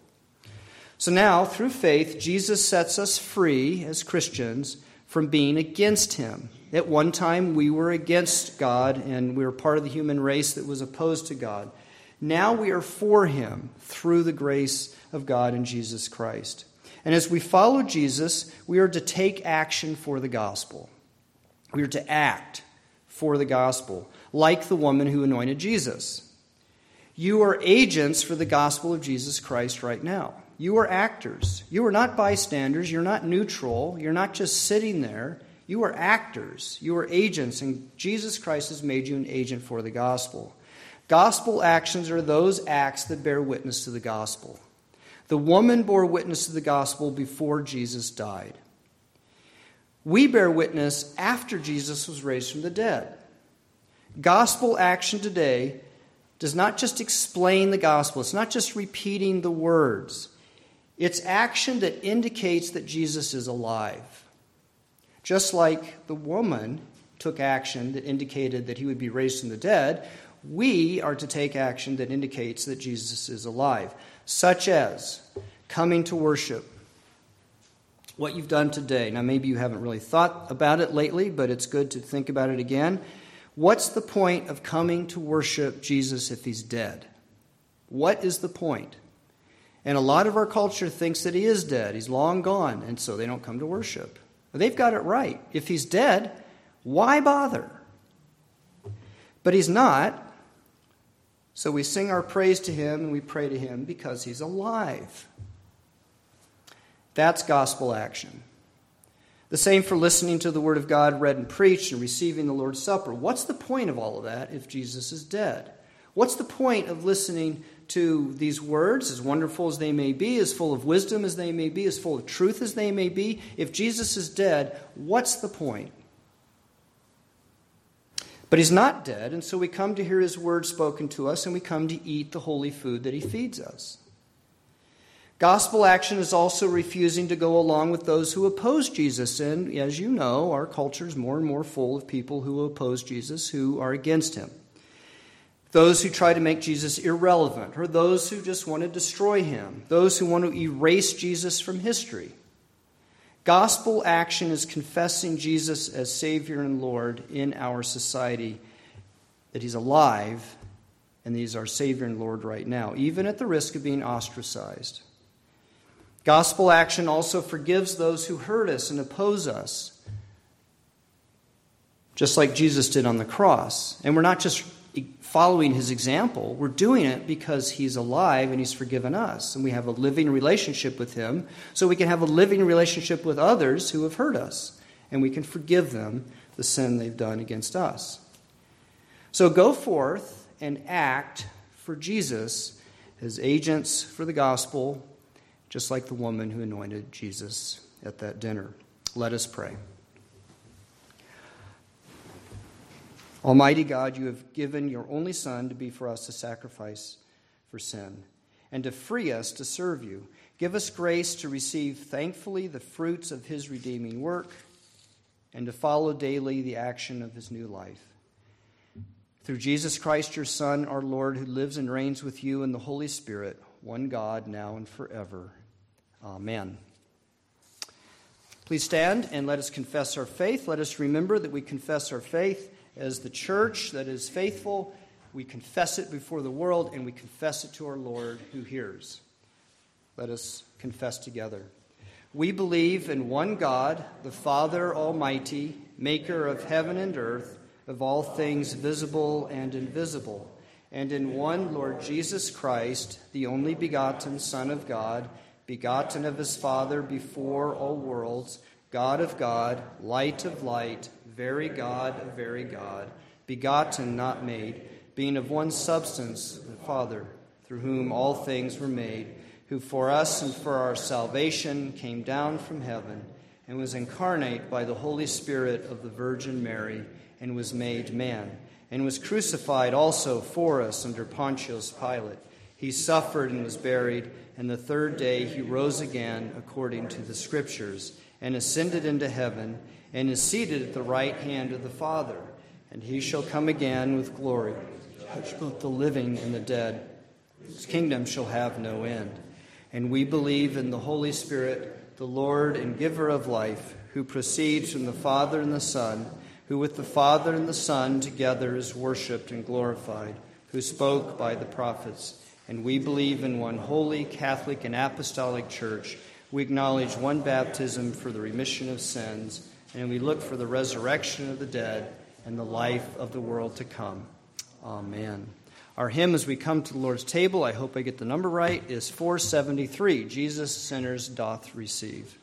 So now, through faith, Jesus sets us free as Christians from being against him. At one time, we were against God and we were part of the human race that was opposed to God. Now we are for him through the grace of God in Jesus Christ. And as we follow Jesus, we are to take action for the gospel. We are to act for the gospel like the woman who anointed Jesus. You are agents for the gospel of Jesus Christ right now. You are actors. You are not bystanders. You're not neutral. You're not just sitting there. You are actors. You are agents, and Jesus Christ has made you an agent for the gospel. Gospel actions are those acts that bear witness to the gospel. The woman bore witness to the gospel before Jesus died. We bear witness after Jesus was raised from the dead. Gospel action today does not just explain the gospel, it's not just repeating the words. It's action that indicates that Jesus is alive. Just like the woman took action that indicated that he would be raised from the dead, we are to take action that indicates that Jesus is alive, such as coming to worship. What you've done today. Now, maybe you haven't really thought about it lately, but it's good to think about it again. What's the point of coming to worship Jesus if he's dead? What is the point? And a lot of our culture thinks that he is dead. He's long gone, and so they don't come to worship. they've got it right. If he's dead, why bother? But he's not. So we sing our praise to him and we pray to him because he's alive. That's gospel action. The same for listening to the Word of God read and preached and receiving the Lord's Supper. What's the point of all of that if Jesus is dead? What's the point of listening to these words, as wonderful as they may be, as full of wisdom as they may be, as full of truth as they may be? If Jesus is dead, what's the point? But he's not dead, and so we come to hear his word spoken to us, and we come to eat the holy food that he feeds us. Gospel action is also refusing to go along with those who oppose Jesus. And as you know, our culture is more and more full of people who oppose Jesus, who are against him. Those who try to make Jesus irrelevant, or those who just want to destroy him, those who want to erase Jesus from history. Gospel action is confessing Jesus as Savior and Lord in our society, that He's alive, and He's our Savior and Lord right now, even at the risk of being ostracized. Gospel action also forgives those who hurt us and oppose us, just like Jesus did on the cross. And we're not just following his example, we're doing it because he's alive and he's forgiven us. And we have a living relationship with him, so we can have a living relationship with others who have hurt us, and we can forgive them the sin they've done against us. So go forth and act for Jesus as agents for the gospel just like the woman who anointed Jesus at that dinner. Let us pray. Almighty God, you have given your only Son to be for us a sacrifice for sin and to free us to serve you. Give us grace to receive thankfully the fruits of his redeeming work and to follow daily the action of his new life. Through Jesus Christ, your Son, our Lord, who lives and reigns with you in the Holy Spirit, one God, now and forever. Amen. Please stand and let us confess our faith. Let us remember that we confess our faith as the church that is faithful. We confess it before the world and we confess it to our Lord who hears. Let us confess together. We believe in one God, the Father Almighty, maker of heaven and earth of all things visible and invisible, and in one Lord Jesus Christ, the only begotten Son of God, begotten of his Father before all worlds, God of God, light of light, very God of very God, begotten, not made, being of one substance, the Father, through whom all things were made, who for us and for our salvation came down from heaven and was incarnate by the Holy Spirit of the Virgin Mary and was made man, and was crucified also for us under Pontius Pilate. He suffered and was buried, and the third day he rose again according to the Scriptures, and ascended into heaven, and is seated at the right hand of the Father. And he shall come again with glory, judge both the living and the dead. His kingdom shall have no end. And we believe in the Holy Spirit, the Lord and giver of life, who proceeds from the Father and the Son who with the Father and the Son together is worshiped and glorified, who spoke by the prophets. And we believe in one holy, Catholic, and Apostolic Church. We acknowledge one baptism for the remission of sins, and we look for the resurrection of the dead and the life of the world to come. Amen. Our hymn as we come to the Lord's table, I hope I get the number right, is 473 Jesus sinners doth receive.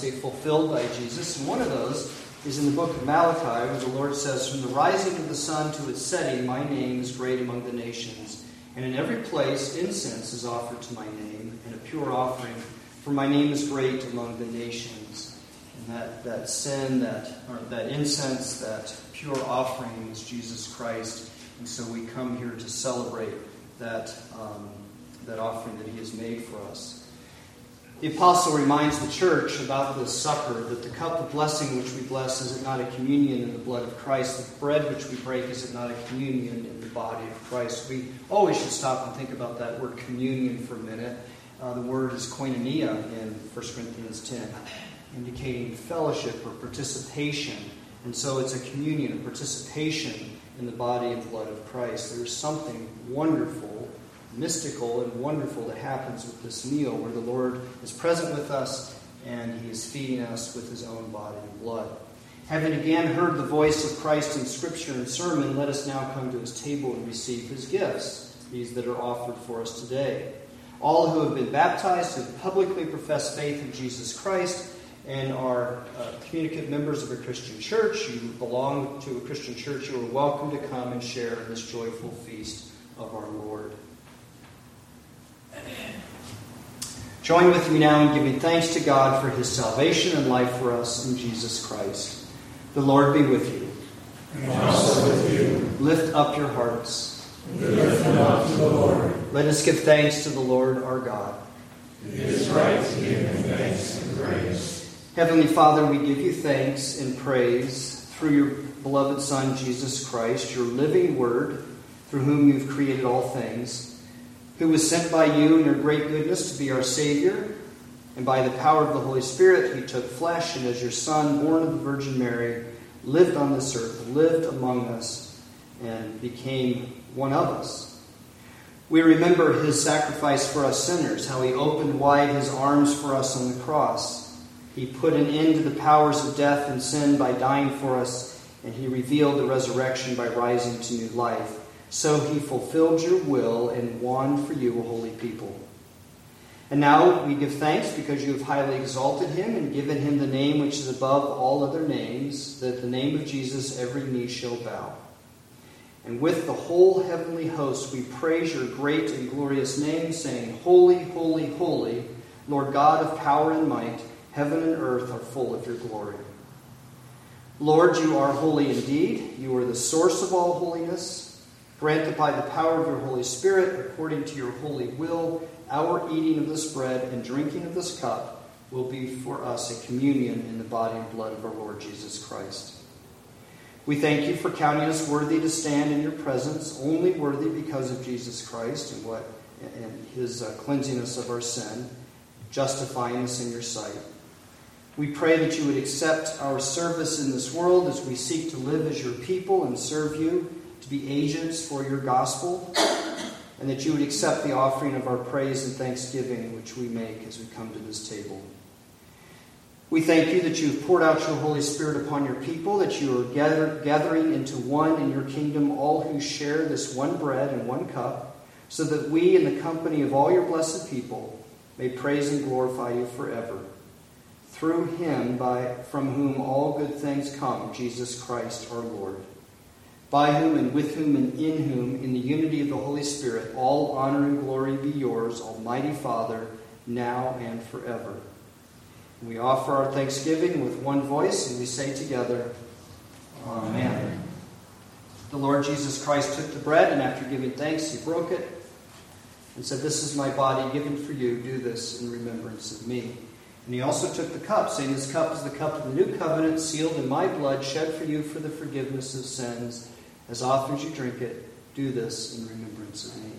Say fulfilled by Jesus. And one of those is in the book of Malachi, where the Lord says, From the rising of the sun to its setting, my name is great among the nations. And in every place, incense is offered to my name, and a pure offering, for my name is great among the nations. And that, that sin, that, or that incense, that pure offering is Jesus Christ. And so we come here to celebrate that, um, that offering that he has made for us. The apostle reminds the church about the supper, that the cup of blessing which we bless is it not a communion in the blood of Christ? The bread which we break is it not a communion in the body of Christ? We always should stop and think about that word communion for a minute. Uh, the word is koinonia in 1 Corinthians 10, indicating fellowship or participation. And so it's a communion, a participation in the body and blood of Christ. There's something wonderful mystical and wonderful that happens with this meal where the Lord is present with us and he is feeding us with his own body and blood. Having again heard the voice of Christ in Scripture and sermon, let us now come to his table and receive his gifts, these that are offered for us today. All who have been baptized, who publicly profess faith in Jesus Christ, and are uh, communicant members of a Christian church, you belong to a Christian church, you are welcome to come and share in this joyful feast of our Lord. Join with me now in giving thanks to God for his salvation and life for us in Jesus Christ. The Lord be with you. And also with you. Lift up your hearts. Lift them up to the Lord. Let us give thanks to the Lord our God. It is right to give him thanks and praise. Heavenly Father, we give you thanks and praise through your beloved Son, Jesus Christ, your living word, through whom you've created all things who was sent by you in your great goodness to be our Savior. And by the power of the Holy Spirit, he took flesh, and as your Son, born of the Virgin Mary, lived on this earth, lived among us, and became one of us. We remember his sacrifice for us sinners, how he opened wide his arms for us on the cross. He put an end to the powers of death and sin by dying for us, and he revealed the resurrection by rising to new life. So he fulfilled your will and won for you a holy people. And now we give thanks because you have highly exalted him and given him the name which is above all other names, that the name of Jesus every knee shall bow. And with the whole heavenly host we praise your great and glorious name, saying, Holy, holy, holy, Lord God of power and might, heaven and earth are full of your glory. Lord, you are holy indeed. You are the source of all holiness. Grant that by the power of your Holy Spirit, according to your holy will, our eating of this bread and drinking of this cup will be for us a communion in the body and blood of our Lord Jesus Christ. We thank you for counting us worthy to stand in your presence, only worthy because of Jesus Christ and what and his uh, cleansing us of our sin, justifying us in your sight. We pray that you would accept our service in this world as we seek to live as your people and serve you to be agents for your gospel, and that you would accept the offering of our praise and thanksgiving which we make as we come to this table. We thank you that you've poured out your Holy Spirit upon your people, that you are gather, gathering into one in your kingdom all who share this one bread and one cup, so that we, in the company of all your blessed people, may praise and glorify you forever. Through him, by, from whom all good things come, Jesus Christ our Lord by whom and with whom and in whom, in the unity of the Holy Spirit, all honor and glory be yours, Almighty Father, now and forever. And we offer our thanksgiving with one voice, and we say together, Amen. The Lord Jesus Christ took the bread, and after giving thanks, he broke it and said, This is my body given for you. Do this in remembrance of me. And he also took the cup, saying, This cup is the cup of the new covenant, sealed in my blood, shed for you for the forgiveness of sins. As often as you drink it, do this in remembrance of me.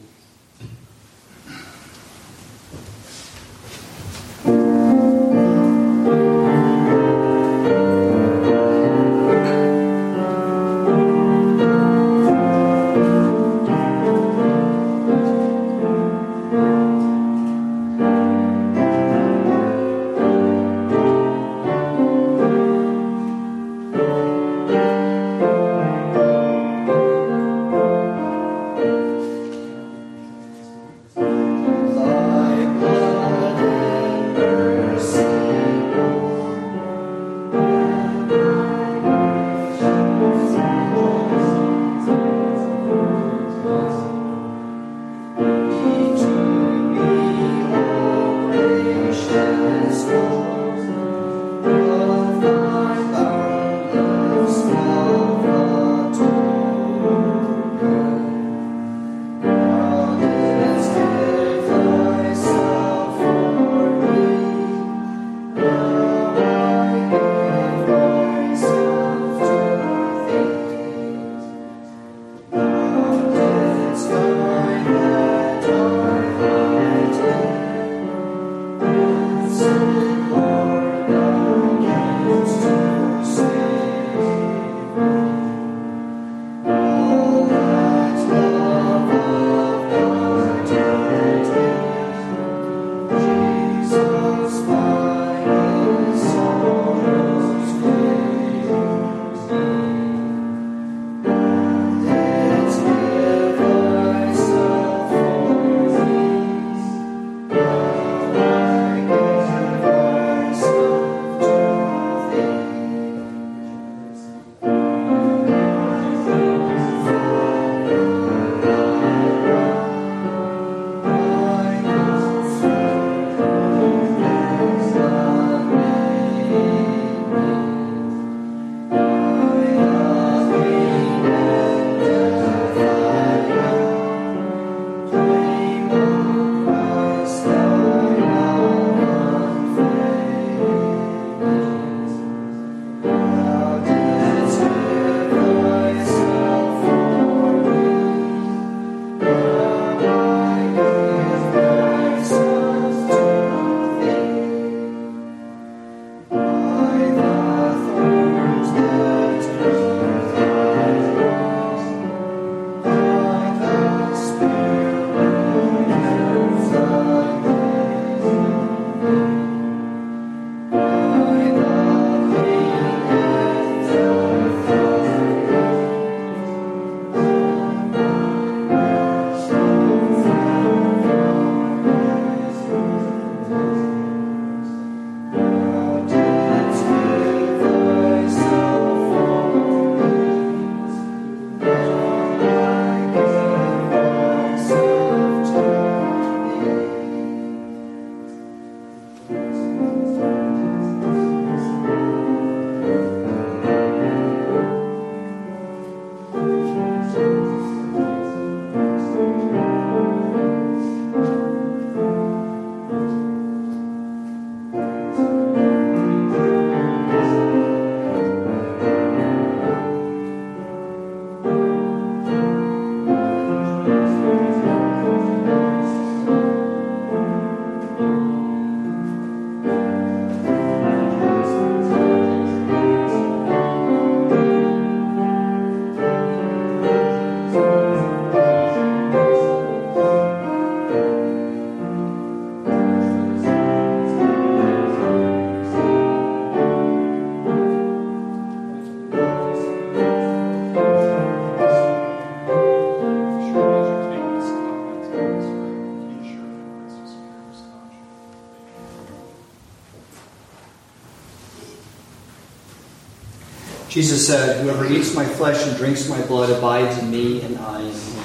Jesus said, Whoever eats my flesh and drinks my blood abides in me, and I in him.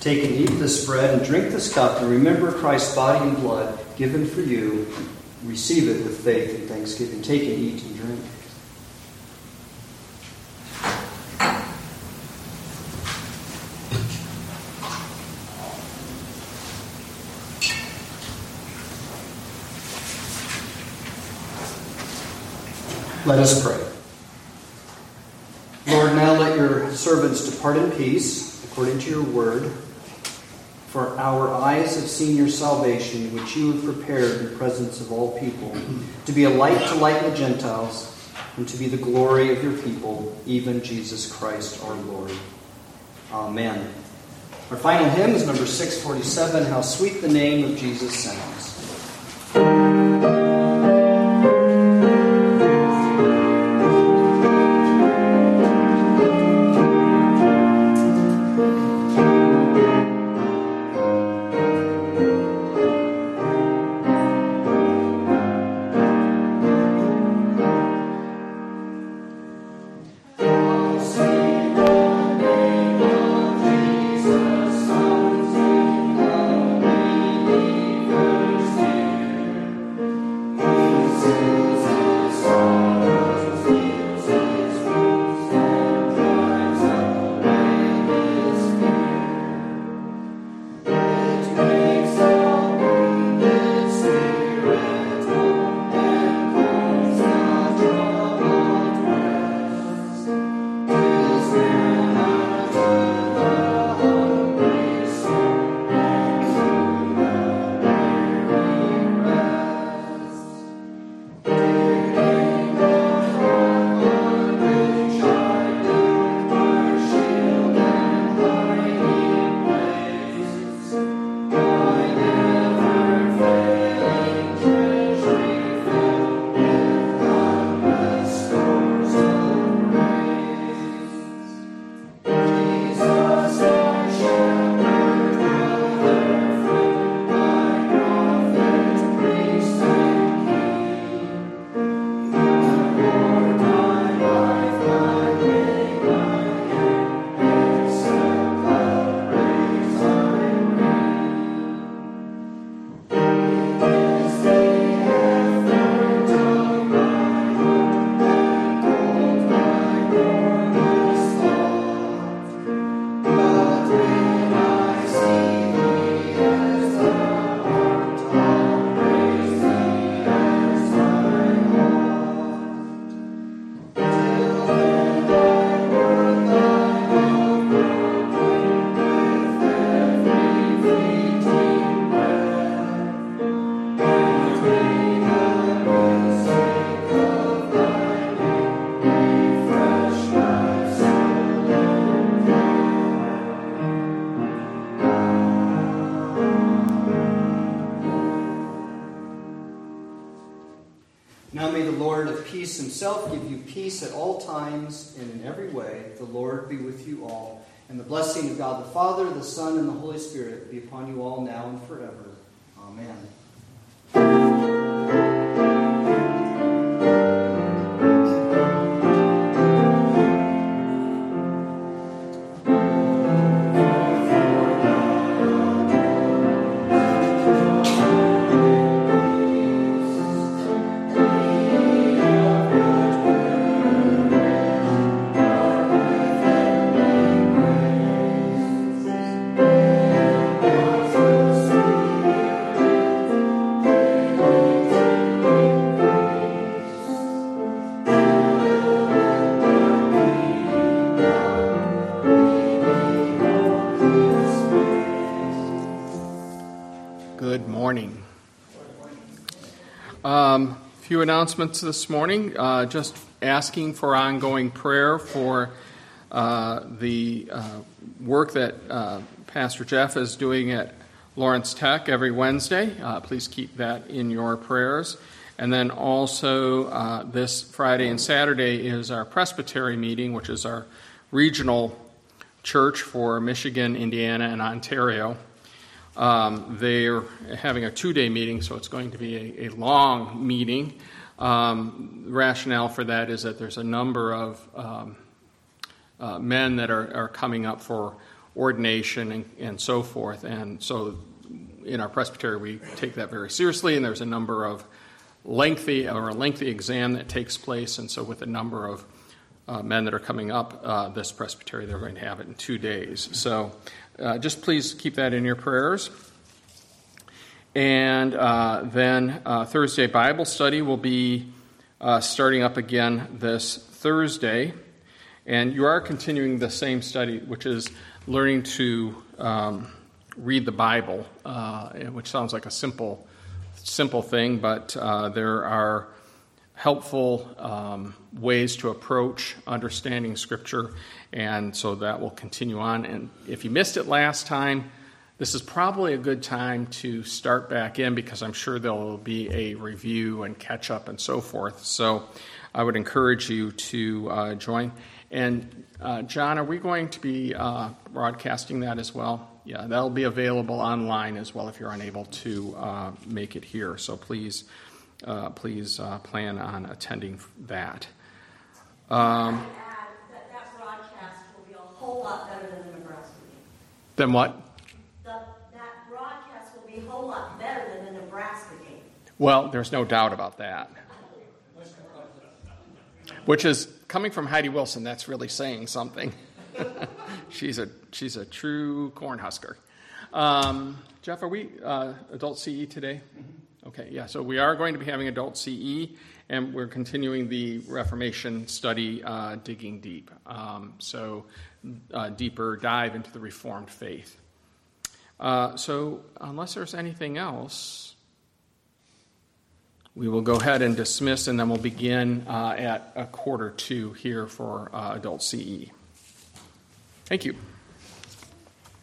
Take and eat this bread and drink this cup, and remember Christ's body and blood given for you. Receive it with faith and thanksgiving. Take and eat and drink. Let us pray. Lord, now let your servants depart in peace, according to your word. For our eyes have seen your salvation, which you have prepared in the presence of all people, to be a light to lighten the Gentiles, and to be the glory of your people, even Jesus Christ our Lord. Amen. Our final hymn is number 647 How Sweet the Name of Jesus Sounds. Himself give you peace at all times and in every way. The Lord be with you all. And the blessing of God the Father, the Son, and the Holy Spirit be upon you all now and forever. Amen. Announcements this morning. Uh, just asking for ongoing prayer for uh, the uh, work that uh, Pastor Jeff is doing at Lawrence Tech every Wednesday. Uh, please keep that in your prayers. And then also this Friday and Saturday is our presbytery meeting, which is our regional church for Michigan, Indiana, and Ontario. Um, they're having a two day meeting, so it's going to be a, a long meeting. Um, rationale for that is that there's a number of um, uh, men that are, are coming up for ordination and, and so forth. And so in our presbytery, we take that very seriously, and there's a number of lengthy or a lengthy exam that takes place. And so, with a number of uh, men that are coming up uh, this presbytery, they're going to have it in two days. So, uh, just please keep that in your prayers. And uh, then uh, Thursday Bible study will be uh, starting up again this Thursday. And you are continuing the same study, which is learning to um, read the Bible, uh, which sounds like a simple, simple thing, but uh, there are helpful um, ways to approach understanding Scripture, and so that will continue on. And if you missed it last time, this is probably a good time to start back in because I'm sure there will be a review and catch up and so forth. So I would encourage you to uh, join. And uh, John, are we going to be uh, broadcasting that as well? Yeah, that'll be available online as well if you're unable to uh, make it here. So please, uh, please uh, plan on attending that. Um, that, that broadcast will be a whole lot better than the Nebraska. Then what? The, that broadcast will be a whole lot better than the Nebraska game. Well, there's no doubt about that. Which is coming from Heidi Wilson, that's really saying something. she's a she's a true cornhusker. Um, Jeff, are we uh, adult CE today? Mm-hmm. Okay, yeah. So we are going to be having adult CE, and we're continuing the Reformation study, uh, digging deep. Um, so uh, deeper dive into the Reformed faith. Uh, so unless there's anything else. We will go ahead and dismiss, and then we'll begin uh, at a quarter two here for uh, adult CE. Thank you.